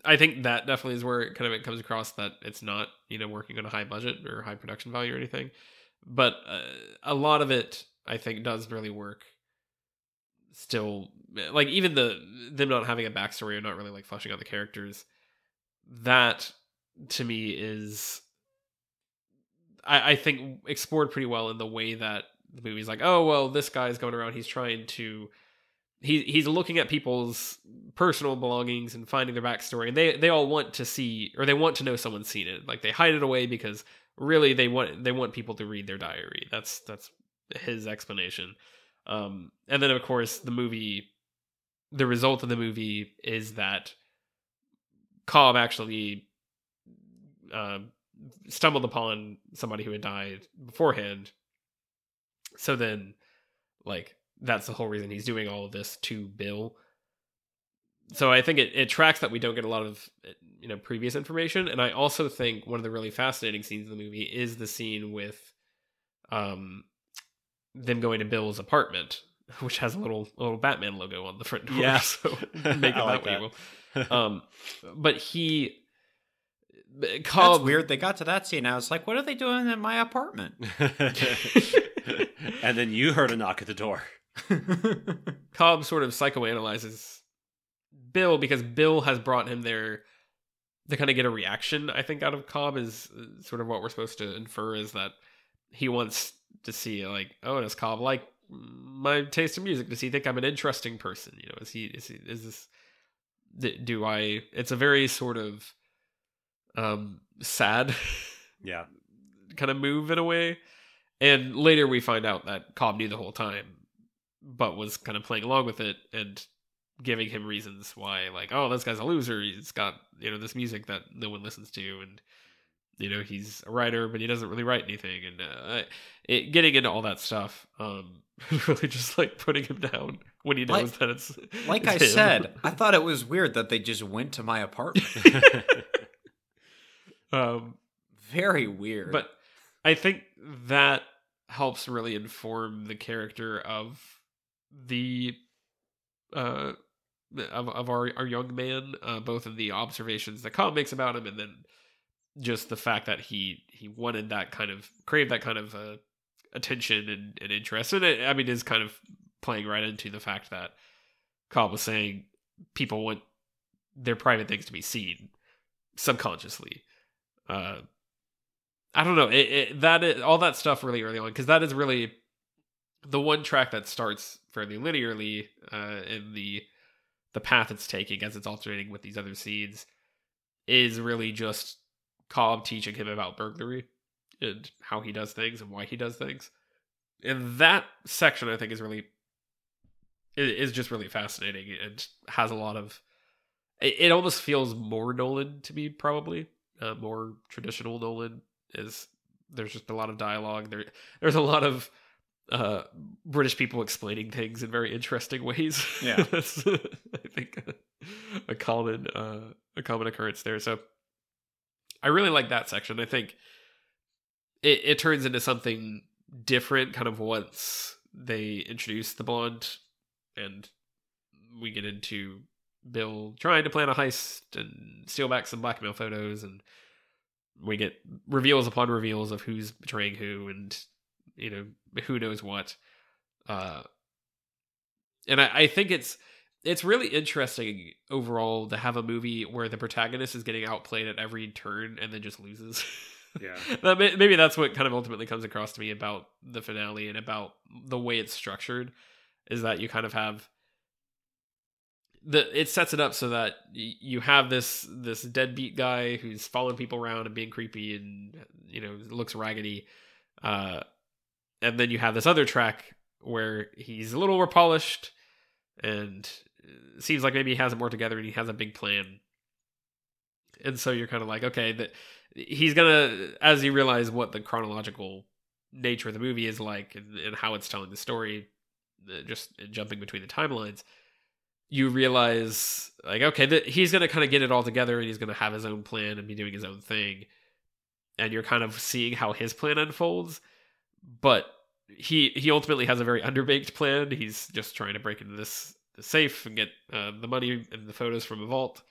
Speaker 1: i think that definitely is where it kind of it comes across that it's not you know working on a high budget or high production value or anything but uh, a lot of it I think does really work. Still, like even the them not having a backstory or not really like fleshing out the characters, that to me is, I, I think explored pretty well in the way that the movie's like, oh well, this guy's going around, he's trying to he he's looking at people's personal belongings and finding their backstory and they they all want to see or they want to know someone's seen it. Like they hide it away because really they want they want people to read their diary. That's that's his explanation. Um and then of course the movie the result of the movie is that cobb actually uh, stumbled upon somebody who had died beforehand. So then like that's the whole reason he's doing all of this to Bill. So I think it, it tracks that we don't get a lot of you know previous information, and I also think one of the really fascinating scenes in the movie is the scene with um them going to Bill's apartment, which has a little a little Batman logo on the front door.
Speaker 3: Yeah.
Speaker 1: so make it
Speaker 3: like
Speaker 1: that way. Will. Um, but he. Cobb,
Speaker 2: That's weird. They got to that scene. I was like, "What are they doing in my apartment?"
Speaker 3: and then you heard a knock at the door.
Speaker 1: Cobb sort of psychoanalyzes Bill because Bill has brought him there to kind of get a reaction. I think out of Cobb is uh, sort of what we're supposed to infer is that he wants to see like, oh, does Cobb like my taste in music? Does he think I'm an interesting person? You know, is he is he is this do I? It's a very sort of um sad
Speaker 3: Yeah.
Speaker 1: kind of move in a way. And later we find out that Cobb knew the whole time, but was kind of playing along with it and giving him reasons why, like, oh, this guy's a loser. He's got, you know, this music that no one listens to. And, you know, he's a writer, but he doesn't really write anything. And uh, it, getting into all that stuff, um, really just like putting him down when he knows
Speaker 2: Like-
Speaker 1: that it's.
Speaker 2: like
Speaker 1: it's
Speaker 2: I
Speaker 1: him.
Speaker 2: said, I thought it was weird that they just went to my apartment.
Speaker 1: um,
Speaker 2: Very weird.
Speaker 1: But I think that helps really inform the character of the uh of, of our our young man, uh, both in the observations that Cobb makes about him, and then just the fact that he he wanted that kind of craved that kind of uh, attention and, and interest, and it, I mean is kind of playing right into the fact that Cobb was saying people want their private things to be seen subconsciously. Uh, I don't know. It, it that is, all that stuff really early on because that is really the one track that starts fairly linearly uh, in the the path it's taking as it's alternating with these other seeds is really just Cobb teaching him about burglary and how he does things and why he does things. And that section I think is really is just really fascinating and has a lot of it, almost feels more Nolan to me probably uh, more traditional Nolan is there's just a lot of dialogue there there's a lot of uh British people explaining things in very interesting ways
Speaker 2: Yeah.
Speaker 1: that's I think a, a common uh a common occurrence there so I really like that section. I think it it turns into something different kind of once they introduce the blonde and we get into Bill trying to plan a heist and steal back some blackmail photos and we get reveals upon reveals of who's betraying who and you know who knows what. Uh and I, I think it's it's really interesting overall to have a movie where the protagonist is getting outplayed at every turn and then just loses
Speaker 3: Yeah.
Speaker 1: maybe that's what kind of ultimately comes across to me about the finale and about the way it's structured is that you kind of have the it sets it up so that you have this this deadbeat guy who's following people around and being creepy and you know looks raggedy uh and then you have this other track where he's a little more polished and seems like maybe he has it more together and he has a big plan. And so you're kind of like okay that he's gonna as you realize what the chronological nature of the movie is like and, and how it's telling the story uh, just jumping between the timelines you realize like okay that he's gonna kind of get it all together and he's gonna have his own plan and be doing his own thing. And you're kind of seeing how his plan unfolds but he he ultimately has a very underbaked plan. He's just trying to break into this, this safe and get uh, the money and the photos from a vault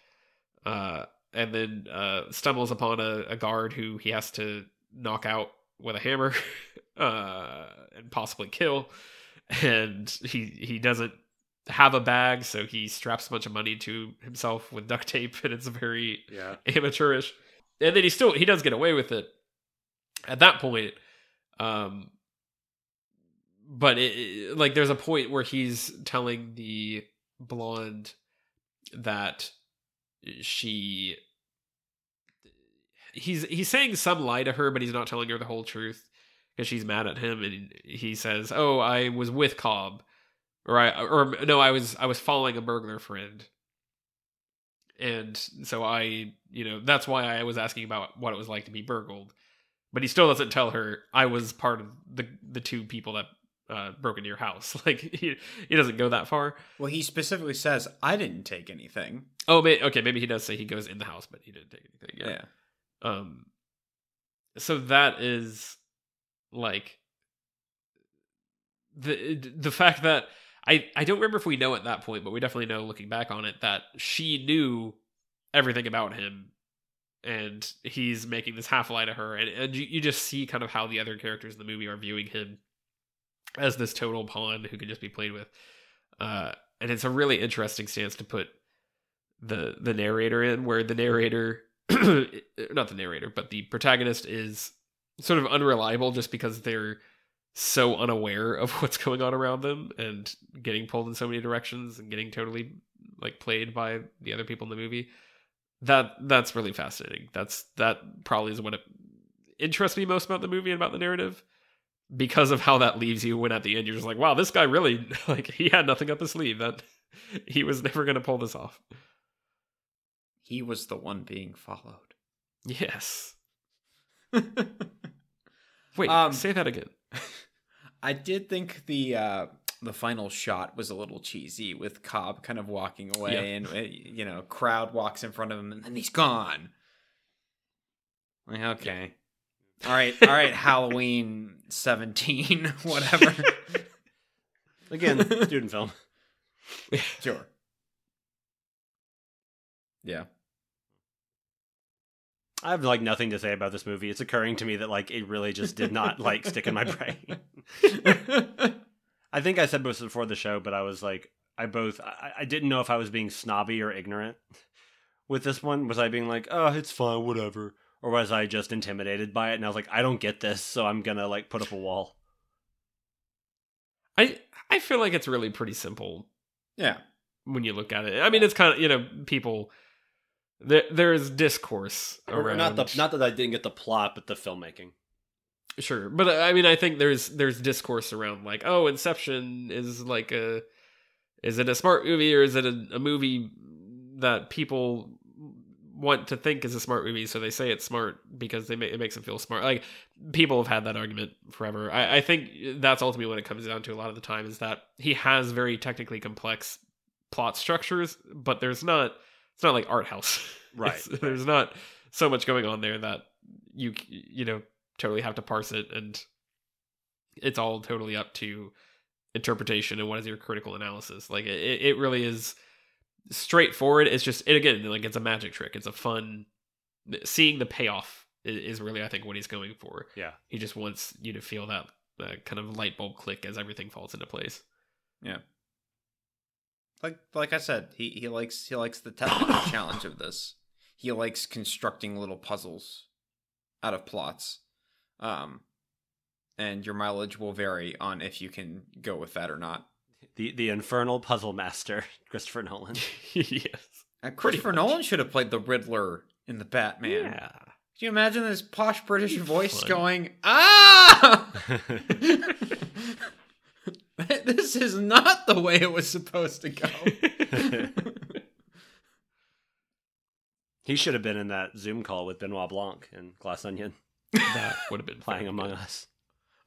Speaker 1: uh, and then uh, stumbles upon a, a guard who he has to knock out with a hammer uh, and possibly kill. And he he doesn't have a bag, so he straps a bunch of money to himself with duct tape, and it's very
Speaker 3: Yeah.
Speaker 1: amateurish. And then he still he does get away with it at that point. Um, but it, like there's a point where he's telling the blonde that she he's he's saying some lie to her but he's not telling her the whole truth because she's mad at him and he says oh i was with cobb or i or no i was i was following a burglar friend. And so i you know that's why i was asking about what it was like to be burgled but he still doesn't tell her i was part of the the two people that uh broke into your house like he, he doesn't go that far
Speaker 2: Well, he specifically says, "I didn't take anything."
Speaker 1: oh may, okay maybe he does say he goes in the house but he didn't take anything yeah.
Speaker 2: Yeah.
Speaker 1: um so that is like the the fact that i i don't remember if we know at that point but we definitely know looking back on it that she knew everything about him and he's making this half lie to her and, and you, you just see kind of how the other characters in the movie are viewing him as this total pawn who can just be played with. Uh and it's a really interesting stance to put the the narrator in where the narrator not the narrator but the protagonist is sort of unreliable just because they're so unaware of what's going on around them and getting pulled in so many directions and getting totally like played by the other people in the movie. That that's really fascinating. That's that probably is what it interests me most about the movie and about the narrative because of how that leaves you when at the end you're just like wow this guy really like he had nothing up his sleeve that he was never going to pull this off
Speaker 2: He was the one being followed.
Speaker 1: yes wait
Speaker 2: Um,
Speaker 1: say that again
Speaker 2: I did think the uh, the final shot was a little cheesy with Cobb kind of walking away,
Speaker 1: Yeah.
Speaker 2: and uh, you know, crowd walks in front of him, and then he's gone. Like, okay, all right, all right, Halloween seventeen, whatever.
Speaker 3: Again, student film.
Speaker 2: sure. Yeah.
Speaker 3: I have like nothing to say about this movie. It's occurring to me that like it really just did not like stick in my brain. I think I said this before the show, but I was like, I both I, I didn't know if I was being snobby or ignorant with this one. Was I being like, oh, it's fine, whatever, or was I just intimidated by it? And I was like, I don't get this, so I'm gonna like put up a wall.
Speaker 1: I I feel like it's really pretty simple
Speaker 2: yeah.
Speaker 1: when you look at it. I mean, it's kind of you know people there there is discourse around
Speaker 3: not the not that I didn't get the plot, but the filmmaking.
Speaker 1: sure, but uh, I mean, I think there's there's discourse around like oh, Inception is like a is it a smart movie or is it a, a movie that people want to think is a smart movie, so they say it's smart because they make, it makes them feel smart. Like people have had that argument forever. I, I think that's ultimately what it comes down to a lot of the time is that he has very technically complex plot structures, but there's not. It's not like art house,
Speaker 3: Right.
Speaker 1: There's not so much going on there that you you know totally have to parse it, and it's all totally up to interpretation and what is your critical analysis. Like it, it really is straightforward. It's just it again like it's a magic trick. It's a fun seeing the payoff is really I think what he's going for.
Speaker 3: Yeah.
Speaker 1: He just wants you to feel that uh, kind of light bulb click as everything falls into place. Yeah.
Speaker 2: Like like I said, he, he likes he likes the technical challenge of this. He likes constructing little puzzles out of plots. Um and your mileage will vary on if you can go with that or not.
Speaker 3: The the infernal puzzle master, Christopher Nolan.
Speaker 1: yes.
Speaker 2: Uh, Christopher
Speaker 1: much.
Speaker 2: Nolan should have played the Riddler in the Batman.
Speaker 1: Yeah.
Speaker 2: Can you imagine this posh British
Speaker 1: Be
Speaker 2: voice
Speaker 1: fun.
Speaker 2: going, Ah This is not the way it was supposed to go.
Speaker 3: he should have been in that Zoom call with Benoit Blanc and Glass Onion
Speaker 1: that would have been
Speaker 3: playing Among
Speaker 1: good.
Speaker 3: Us.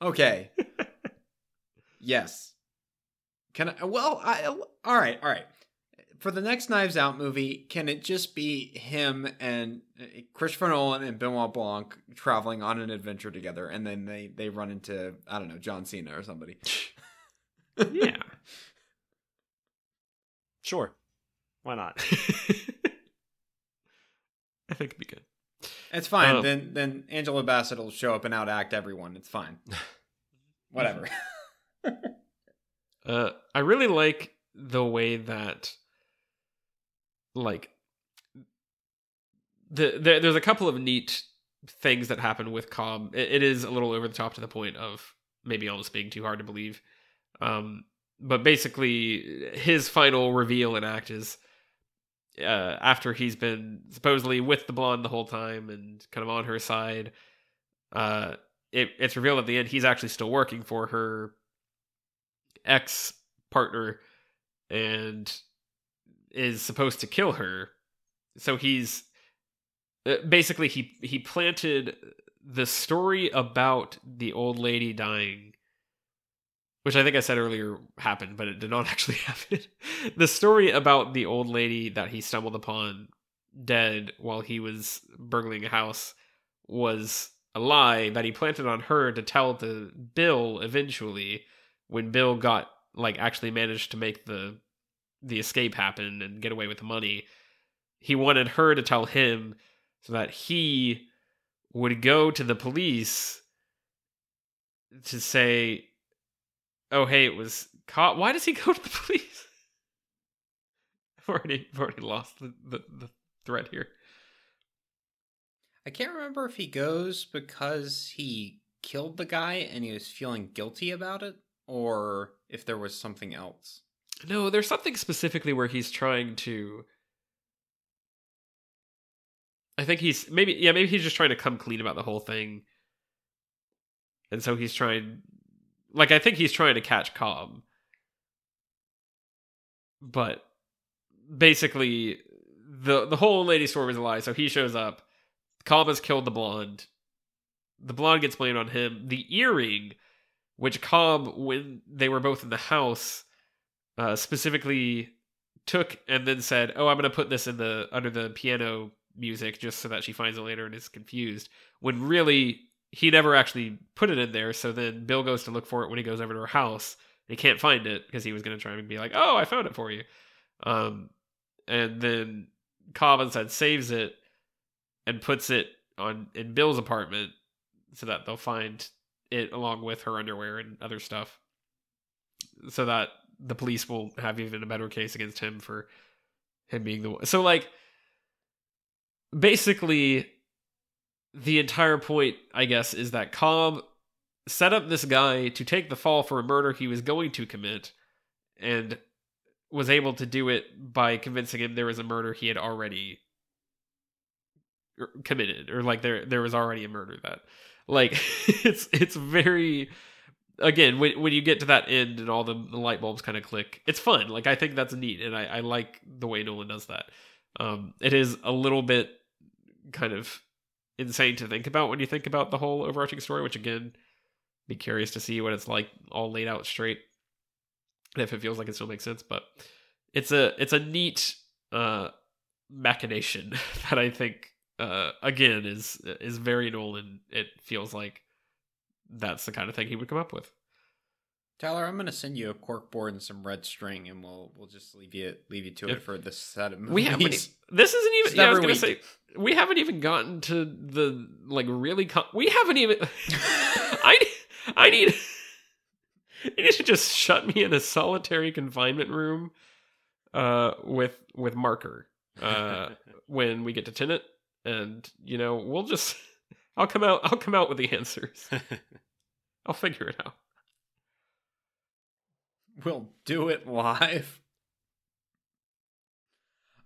Speaker 2: Okay. yes. Can I? Well, I. All right, all right. For the next Knives Out movie, can it just be him and uh, Christopher Nolan and Benoit Blanc traveling on an adventure together, and then they they run into I don't know John Cena or somebody?
Speaker 1: Yeah.
Speaker 3: Sure. Why not?
Speaker 1: I think it'd be good.
Speaker 2: It's fine.
Speaker 1: Um,
Speaker 2: then then Angela Bassett will show up and outact everyone. It's fine. whatever.
Speaker 1: Uh, I really like the way that, like, the, the there's a couple of neat things that happen with Cobb. It, it is a little over the top to the point of maybe almost being too hard to believe. Um, but basically, his final reveal and act is uh, after he's been supposedly with the blonde the whole time and kind of on her side. Uh, it, it's revealed at the end he's actually still working for her ex partner and is supposed to kill her. So he's uh, basically he he planted the story about the old lady dying which I think I said earlier happened, but it did not actually happen. the story about the old lady that he stumbled upon dead while he was burgling a house was a lie that he planted on her to tell to Bill eventually when Bill got like actually managed to make the the escape happen and get away with the money. He wanted her to tell him so that he would go to the police to say oh hey, it was caught. Why does he go to the police? I've already, I've already lost the, the, the thread here.
Speaker 2: I can't remember if he goes because he killed the guy and he was feeling guilty about it, or if there was something else.
Speaker 1: No, there's something specifically where he's trying to. I think he's maybe yeah maybe he's just trying to come clean about the whole thing, and so he's trying like I think he's trying to catch Cobb. But basically the the whole lady story was a lie. So he shows up. Cobb has killed the blonde. The blonde gets blamed on him. The earring, which Cobb, when they were both in the house, uh, specifically took and then said, "Oh, I'm going to put this in the under the piano music just so that she finds it later and is confused." When really he never actually put it in there. So then Bill goes to look for it when he goes over to her house. he can't find it because he was going to try and be like, "Oh, I found it for you." Um, and then Cobb instead saves it and puts it on in Bill's apartment so that they'll find it along with her underwear and other stuff, so that the police will have even a better case against him for him being the one. So like basically the entire point, I guess, is that Cobb set up this guy to take the fall for a murder he was going to commit and was able to do it by convincing him there was a murder he had already er, committed or like there there was already a murder that like it's it's very again when when you get to that end and all the, the light bulbs kind of click it's fun like i think that's neat and i i like the way nolan does that um it is a little bit kind of insane to think about when you think about the whole overarching story, which again, be curious to see what it's like all laid out straight. And if it feels like it still makes sense. But it's a it's a neat uh machination that I think uh again is is very Nolan. It feels like that's the kind of thing he would come up with.
Speaker 2: Tyler, I'm gonna send you a cork board and some red string, and we'll we'll just leave you leave you to it for this set of movies.
Speaker 1: We haven't. This isn't even. Yeah, I was gonna say we haven't even gotten to the like really. Com- we haven't even. I I need. You need to just shut me in a solitary confinement room, uh, with with marker, uh, when we get to Tenet, and you know we'll just. I'll come out. I'll come out with the answers. I'll figure it out.
Speaker 2: we'll do it live.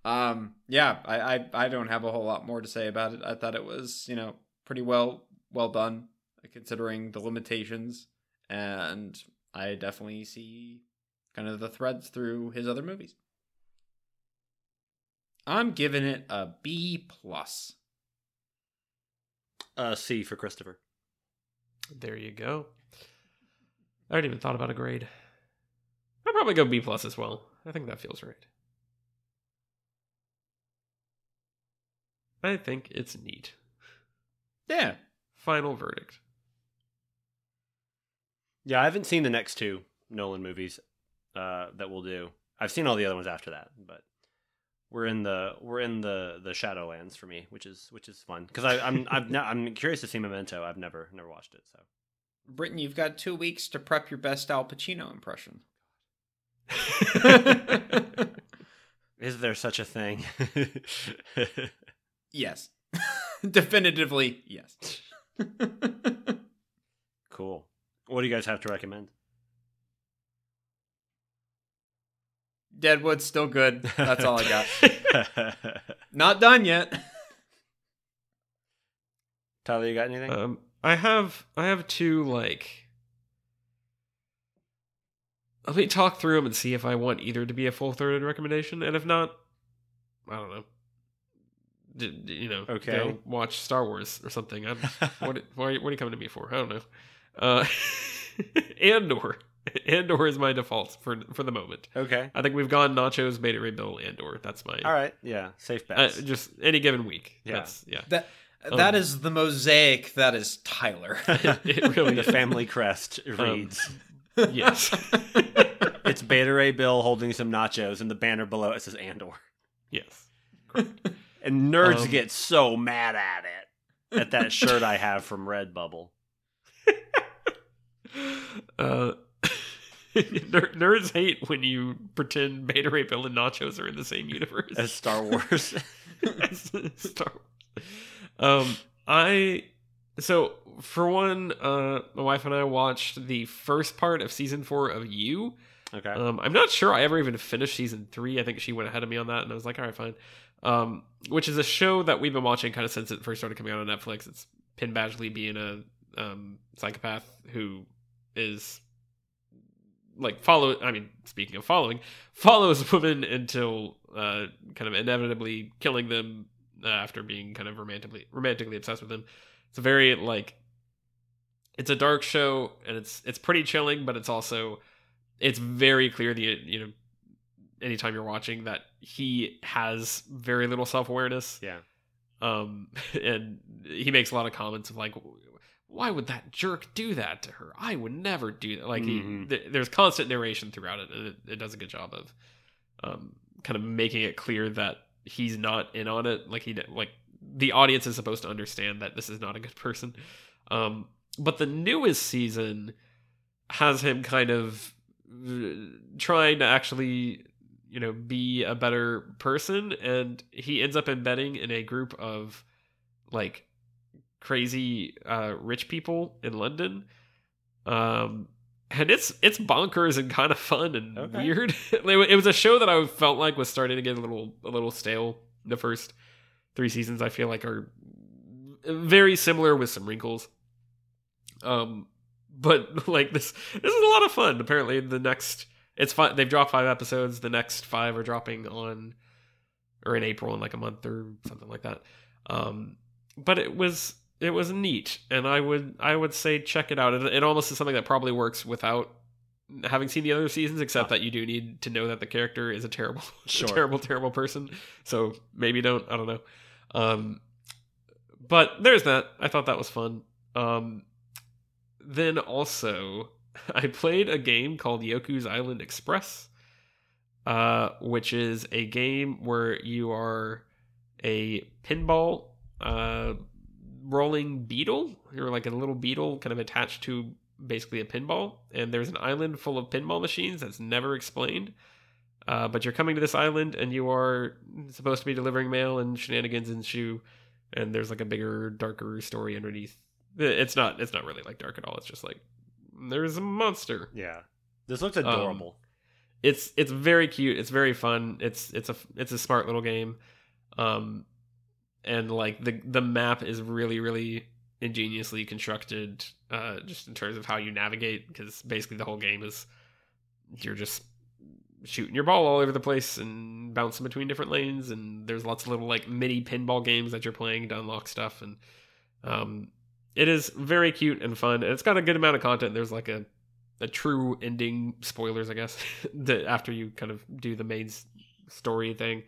Speaker 2: Um, yeah, I, I I don't have a whole lot more to say about it. I thought it was, you know, pretty well well done considering the limitations, and I definitely see kind of the threads through his other movies. I'm giving it a B plus.
Speaker 3: A C for Christopher.
Speaker 1: There you go. I hadn't even thought about a grade. I'll probably go B plus as well. I think that feels right. I think it's neat.
Speaker 2: Yeah,
Speaker 1: Final verdict.
Speaker 3: Yeah, I haven't seen the next two Nolan movies uh, that we'll do. I've seen all the other ones after that, but we're in the we're in the the Shadowlands for me, which is which is fun because I'm I'm not, I'm curious to see Memento. I've never never watched it, so
Speaker 2: Britton, you've got two weeks to prep your best Al Pacino impression.
Speaker 3: Is there such a thing?
Speaker 2: yes. Definitively, yes.
Speaker 3: cool. What do you guys have to recommend?
Speaker 2: Deadwood's still good. That's all I got. Not done yet.
Speaker 3: Tyler, you got anything?
Speaker 1: Um, I have I have two like. Let me talk through them and see if I want either to be a full third recommendation, and if not, I don't know. D- d- you know,
Speaker 3: Okay.
Speaker 1: go watch Star Wars or something. I'm, what, what, are you, what are you coming to me for? I don't know. Uh, Andor, Andor is my default for for the moment.
Speaker 3: okay.
Speaker 1: I think we've gone nachos, Beta Ray Bill, Andor. That's my
Speaker 3: All right. Yeah. Safe
Speaker 1: uh,
Speaker 3: bets.
Speaker 1: just any given week.
Speaker 3: Yeah.
Speaker 1: That's, yeah.
Speaker 2: That
Speaker 1: Um,
Speaker 2: that is the mosaic that is Tyler.
Speaker 1: it really
Speaker 3: the
Speaker 1: is.
Speaker 3: family crest
Speaker 1: Um,
Speaker 3: reads.
Speaker 1: Yes.
Speaker 3: it's Beta Ray Bill holding some nachos, and the banner below it says Andor.
Speaker 1: yes.
Speaker 3: And nerds
Speaker 1: Um,
Speaker 3: get so mad at it. At that shirt I have from Redbubble.
Speaker 1: uh, ner- nerds hate when you pretend Beta Ray Bill and Nachos are in the same universe
Speaker 3: As Star Wars.
Speaker 1: as Star Wars. Um, I so for one, uh, my wife and I watched the first part of season four of You.
Speaker 3: okay.
Speaker 1: Um, I'm not sure I ever even finished season three. I think she went ahead of me on that, and I was like, all right, fine. Um, which is a show that we've been watching kind of since it first started coming out on Netflix. It's Penn Badgley being a um, psychopath who is like follow. I mean, speaking of following, follows women until uh, kind of inevitably killing them uh, after being kind of romantically romantically obsessed with them. It's a very like it's a dark show and it's it's pretty chilling, but it's also it's very clear the you know anytime you're watching that he has very little self-awareness
Speaker 3: yeah.
Speaker 1: um and he makes a lot of comments of like why would that jerk do that to her? I would never do that. Like
Speaker 3: Mhm.
Speaker 1: he th- there's constant narration throughout it and it, it does a good job of um kind of making it clear that he's not in on it. Like he like the audience is supposed to understand that this is not a good person. Um but the newest season has him kind of uh, trying to actually you know be a better person. And he ends up embedding in a group of like crazy uh rich people in london. Um and it's it's bonkers and kind of fun and
Speaker 3: Okay.
Speaker 1: weird. It was a show that i felt like was starting to get a little a little stale the first three seasons i feel like are very similar with some wrinkles. Um but like this this is a lot of fun. Apparently the next it's fun they've dropped five episodes. The next five are dropping on or in april in like a month or something like that. Um but it was it was neat and i would i would say check it out. It, it almost is something that probably works without having seen the other seasons except that you do need to know that the character is a terrible
Speaker 3: Sure.
Speaker 1: a terrible terrible person. So maybe don't i don't know. Um but there's that. I thought that was fun. Um then also I played a game called Yoku's Island Express, uh, which is a game where you are a pinball uh, rolling beetle. You're like a little beetle kind of attached to basically a pinball, and there's an island full of pinball machines that's never explained. Uh, but you're coming to this island and you are supposed to be delivering mail and shenanigans ensue, and there's like a bigger, darker story underneath it's not it's not really like dark at all it's just like there's a monster
Speaker 3: Yeah. This looks adorable.
Speaker 1: it's it's very cute it's very fun it's it's a it's a smart little game um and like the the map is really really ingeniously constructed uh just in terms of how you navigate because basically the whole game is you're just shooting your ball all over the place and bouncing between different lanes and there's lots of little like mini pinball games that you're playing to unlock stuff and um it is very cute and fun and it's got a good amount of content. There's like a a true ending spoilers i guess that after you kind of do the main story thing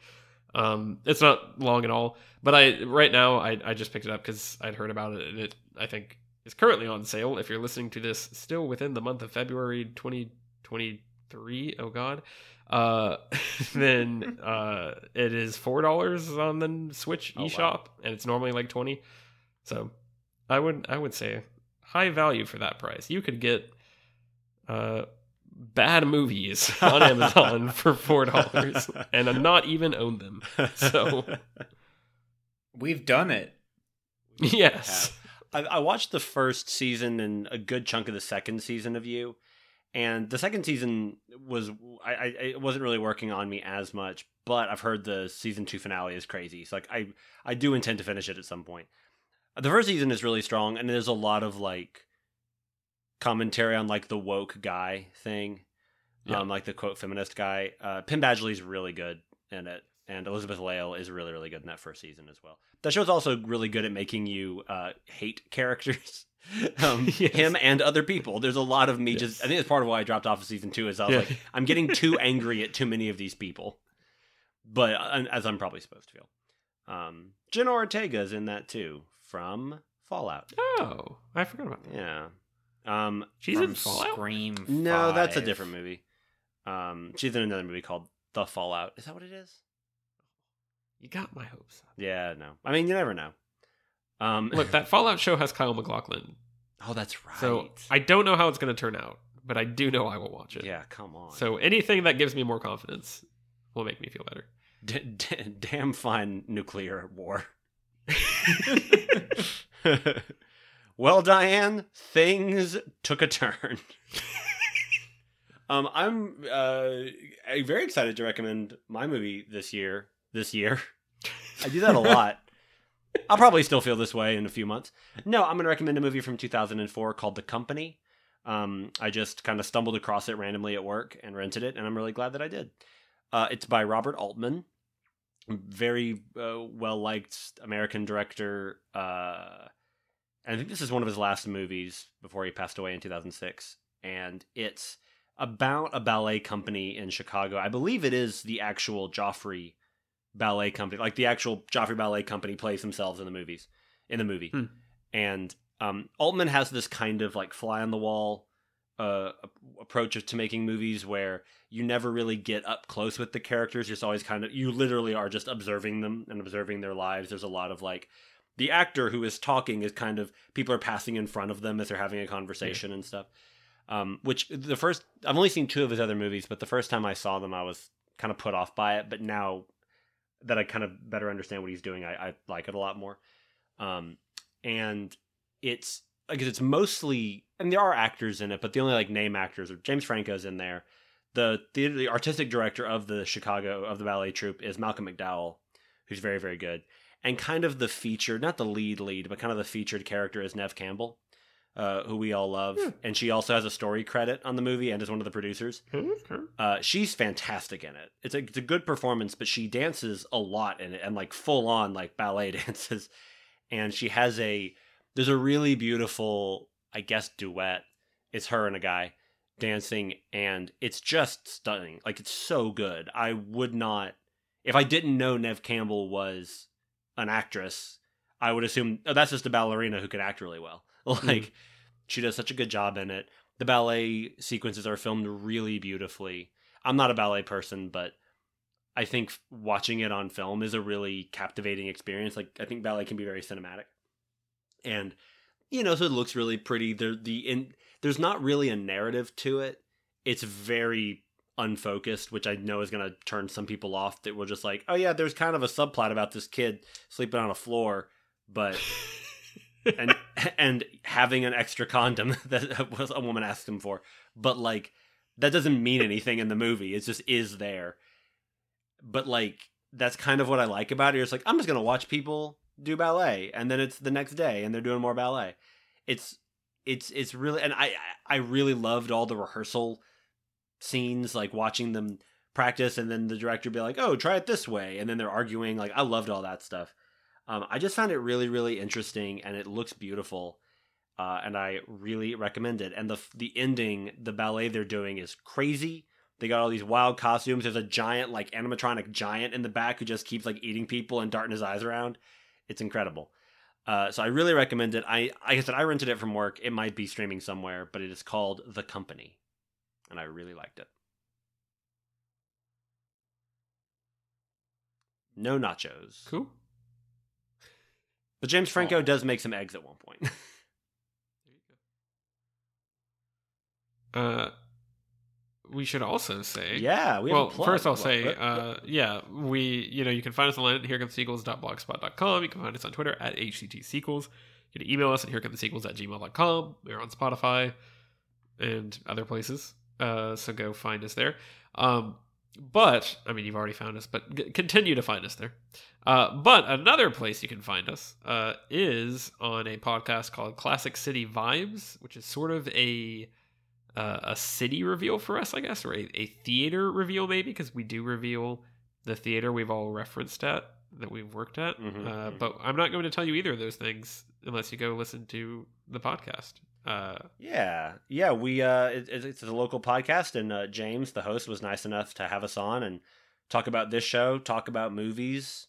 Speaker 1: um it's not long at all but i right now i, I just picked it up because i'd heard about it and it i think is currently on sale if you're listening to this still within the month of february 2023 oh god uh then uh it is four dollars on the switch
Speaker 3: Oh, wow.
Speaker 1: eshop and it's normally like 20 so i would i would say high value for that price. You could get uh, bad movies on Amazon for four dollars and I'm not even own them. So
Speaker 2: We've done it.
Speaker 1: yes,
Speaker 3: I, I watched the first season and a good chunk of the second season of you, and the second season was I, I it wasn't really working on me as much, but I've heard the season two finale is crazy. So like I I do intend to finish it at some point. The first season is really strong, and there's a lot of like commentary on like the woke guy thing,
Speaker 1: Yeah.
Speaker 3: um, like the quote feminist guy. Uh, Penn Badgley's really good in it, and Elizabeth Lail is really really good in that first season as well. That show's also really good at making you uh, hate characters. um,
Speaker 1: Yes.
Speaker 3: Him and other people. There's a lot of me
Speaker 1: Yes.
Speaker 3: just. I think that's part of why I dropped off of season two. Is I was
Speaker 1: Yeah.
Speaker 3: like, I'm getting too angry at too many of these people, but uh, as I'm probably supposed to feel. Um, Jenna Ortega is in that too from Fallout.
Speaker 1: oh, I forgot about that.
Speaker 3: Yeah. Um,
Speaker 1: She's in Fallout.
Speaker 2: Scream.
Speaker 3: no, that's a different movie. Um, she's in another movie called The Fallout. Is that what it is?
Speaker 1: You got my hopes. up.
Speaker 3: Yeah, no. I mean, you never know. Um,
Speaker 1: Look, that Fallout show has Kyle MacLachlan,
Speaker 3: oh, that's right.
Speaker 1: so I don't know how it's going to turn out, but I do know I will watch it.
Speaker 3: yeah, come on.
Speaker 1: So anything that gives me more confidence will make me feel better.
Speaker 3: D- d- damn fine nuclear war. well, Diane, things took a turn. um, I'm uh, very excited to recommend my movie this year. This year, I do that a lot. I'll probably still feel this way in a few months. No, I'm going to recommend a movie from 2004 called The Company. Um, I just kind of stumbled across it randomly at work and rented it, and I'm really glad that I did. Uh, it's by Robert Altman, very uh, well liked American director. Uh, I think this is one of his last movies before he passed away in 2006. And it's about a ballet company in Chicago. I believe it is the actual Joffrey ballet company. Like the actual Joffrey ballet company plays themselves in the movies, in the movie.
Speaker 1: Hmm.
Speaker 3: And um, Altman has this kind of like fly on the wall uh, approach to making movies where you never really get up close with the characters. You're just always kind of you literally are just observing them and observing their lives. There's a lot of like the actor who is talking is kind of people are passing in front of them as they're having a conversation and stuff. Um, which the first I've only seen two of his other movies, but the first time I saw them, I was kind of put off by it. But now that I kind of better understand what he's doing, I, I like it a lot more. Um, and it's I guess it's mostly and there are actors in it, but the only like name actors are James Franco's in there. The, the the artistic director of the Chicago of the ballet troupe is Malcolm McDowell, who's very very good. And kind of the featured, not the lead lead, but kind of the featured character is Neve Campbell, uh, who we all love,
Speaker 1: Hmm.
Speaker 3: and she also has a story credit on the movie and is one of the producers. Uh, she's fantastic in it. It's a it's a good performance, but she dances a lot in it and like full on like ballet dances. And she has a there's a really beautiful I guess duet. It's her and a guy dancing, and it's just stunning. Like it's so good. I would not if I didn't know Neve Campbell was an actress, I would assume oh, that's just a ballerina who could act really well. Hmm. Like she does such a good job in it. The ballet sequences are filmed really beautifully. I'm not a ballet person, but I think watching it on film is a really captivating experience. Like I think ballet can be very cinematic, and you know, so it looks really pretty. There, the in there's not really a narrative to it. It's very unfocused, which I know is going to turn some people off. That were just like, oh yeah, there's kind of a subplot about this kid sleeping on a floor, but and and having an extra condom that was a woman asked him for, but like that doesn't mean anything in the movie. It just is there. But like that's kind of what I like about it. It's like I'm just gonna watch people do ballet, and then it's the next day, and they're doing more ballet. It's it's it's really, and I I really loved all the rehearsal scenes, like watching them practice, and then the director be like, "Oh, try it this way," and then they're arguing. Like I loved all that stuff. Um, I just found it really, really interesting, and it looks beautiful, uh, and I really recommend it. And the the ending, the ballet they're doing is crazy. They got all these wild costumes. There's a giant, like animatronic giant in the back who just keeps like eating people and darting his eyes around. It's incredible. Uh, so I really recommend it. I, like I said, I rented it from work. It might be streaming somewhere, but it is called The Company, and I really liked it. No nachos.
Speaker 1: Cool.
Speaker 3: But James Franco
Speaker 2: Aw.
Speaker 3: does make some eggs at one point. there you go.
Speaker 1: Uh, we should also say.
Speaker 3: Yeah, we have
Speaker 1: well, first I'll say,
Speaker 3: uh,
Speaker 1: uh, yeah, we, you know, you can find us online at herecomesequels.blogspot.com. You can find us on Twitter at HCTSequels. You can email us at herecomesequels at gmail.com. We're on Spotify and other places. Uh, so go find us there. Um, but, I mean, you've already found us, but g- continue to find us there. Uh, but another place you can find us uh, is on a podcast called Classic City Vibes, which is sort of a uh, a city reveal for us, I guess, or a, a theater reveal maybe, because we do reveal the theater we've all referenced at that we've worked at.
Speaker 3: Mhm,
Speaker 1: uh,
Speaker 3: mhm.
Speaker 1: But I'm not going to tell you either of those things unless you go listen to the podcast. Uh,
Speaker 3: Yeah, yeah. We uh, it, it's- it's a local podcast, and uh, James, the host, was nice enough to have us on and talk about this show, talk about movies,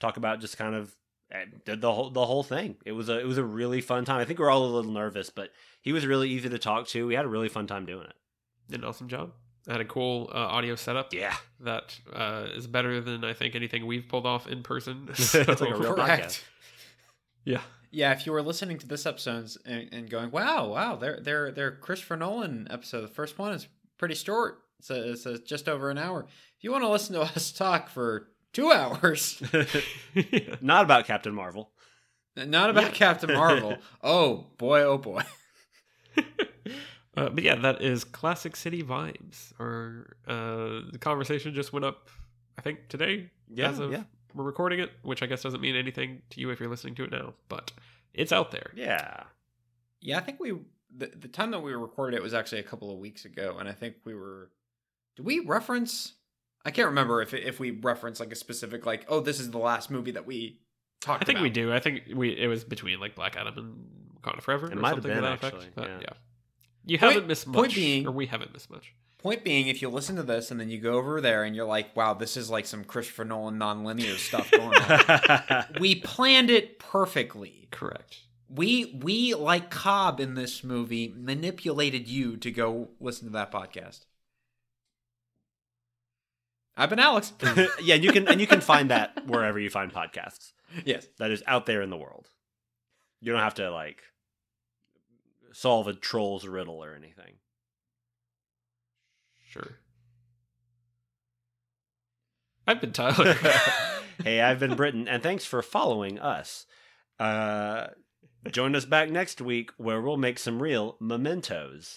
Speaker 3: talk about just kind of eh, did the whole the whole thing. It was a it was a really fun time. I think we are all a little nervous, but he was really easy to talk to. We had a really fun time doing it.
Speaker 1: did an awesome job. I had a cool uh, audio setup
Speaker 3: Yeah,
Speaker 1: that uh, is better than I think anything we've pulled off in person.
Speaker 3: It's like a real
Speaker 2: Correct.
Speaker 3: podcast.
Speaker 1: yeah.
Speaker 2: Yeah, if you were listening to this episode and, and going, "Wow, wow, their their their Christopher Nolan episode, the first one is pretty short. It's, a, it's a, just over an hour. If you want to listen to us talk for two hours,
Speaker 3: Not about Captain Marvel.
Speaker 2: not about Captain Marvel, oh boy, oh boy.
Speaker 1: Uh, but yeah, that is Classic City Vibes. Or uh, the conversation just went up, I think, today.
Speaker 3: Yeah,
Speaker 1: as of
Speaker 3: yeah,
Speaker 1: we're recording it, which I guess doesn't mean anything to you if you're listening to it now, but it's out there.
Speaker 3: yeah.
Speaker 2: Yeah, I think we the, the time that we recorded it was actually a couple of weeks ago, and I think we were. Did we reference? I can't remember if if we reference like a specific like, oh, this is the last movie that we talked. About.
Speaker 1: I think
Speaker 2: about.
Speaker 1: we do. I think we it was between like Black Adam and Wakanda Forever.
Speaker 3: It
Speaker 1: or
Speaker 3: might have
Speaker 1: something to
Speaker 3: been,
Speaker 1: that effect.
Speaker 3: actually,
Speaker 1: But
Speaker 3: yeah.
Speaker 1: yeah. You
Speaker 2: Point-
Speaker 1: haven't missed much.
Speaker 2: point being-
Speaker 1: or we haven't missed much.
Speaker 2: Point being, if you listen to this and then you go over there and you're like, wow, this is like some Christopher Nolan non-linear stuff going on. we planned it perfectly.
Speaker 1: Correct.
Speaker 2: We we like Cobb in this movie manipulated you to go listen to that podcast. I've been Alex.
Speaker 3: yeah, and you can and you can find that wherever you find podcasts.
Speaker 2: yes.
Speaker 3: That is out there in the world. You don't have to like solve a troll's riddle or anything.
Speaker 1: Sure. I've been Tyler.
Speaker 3: hey, I've been Britain, and thanks for following us. Uh, join us back next week where we'll make some real mementos.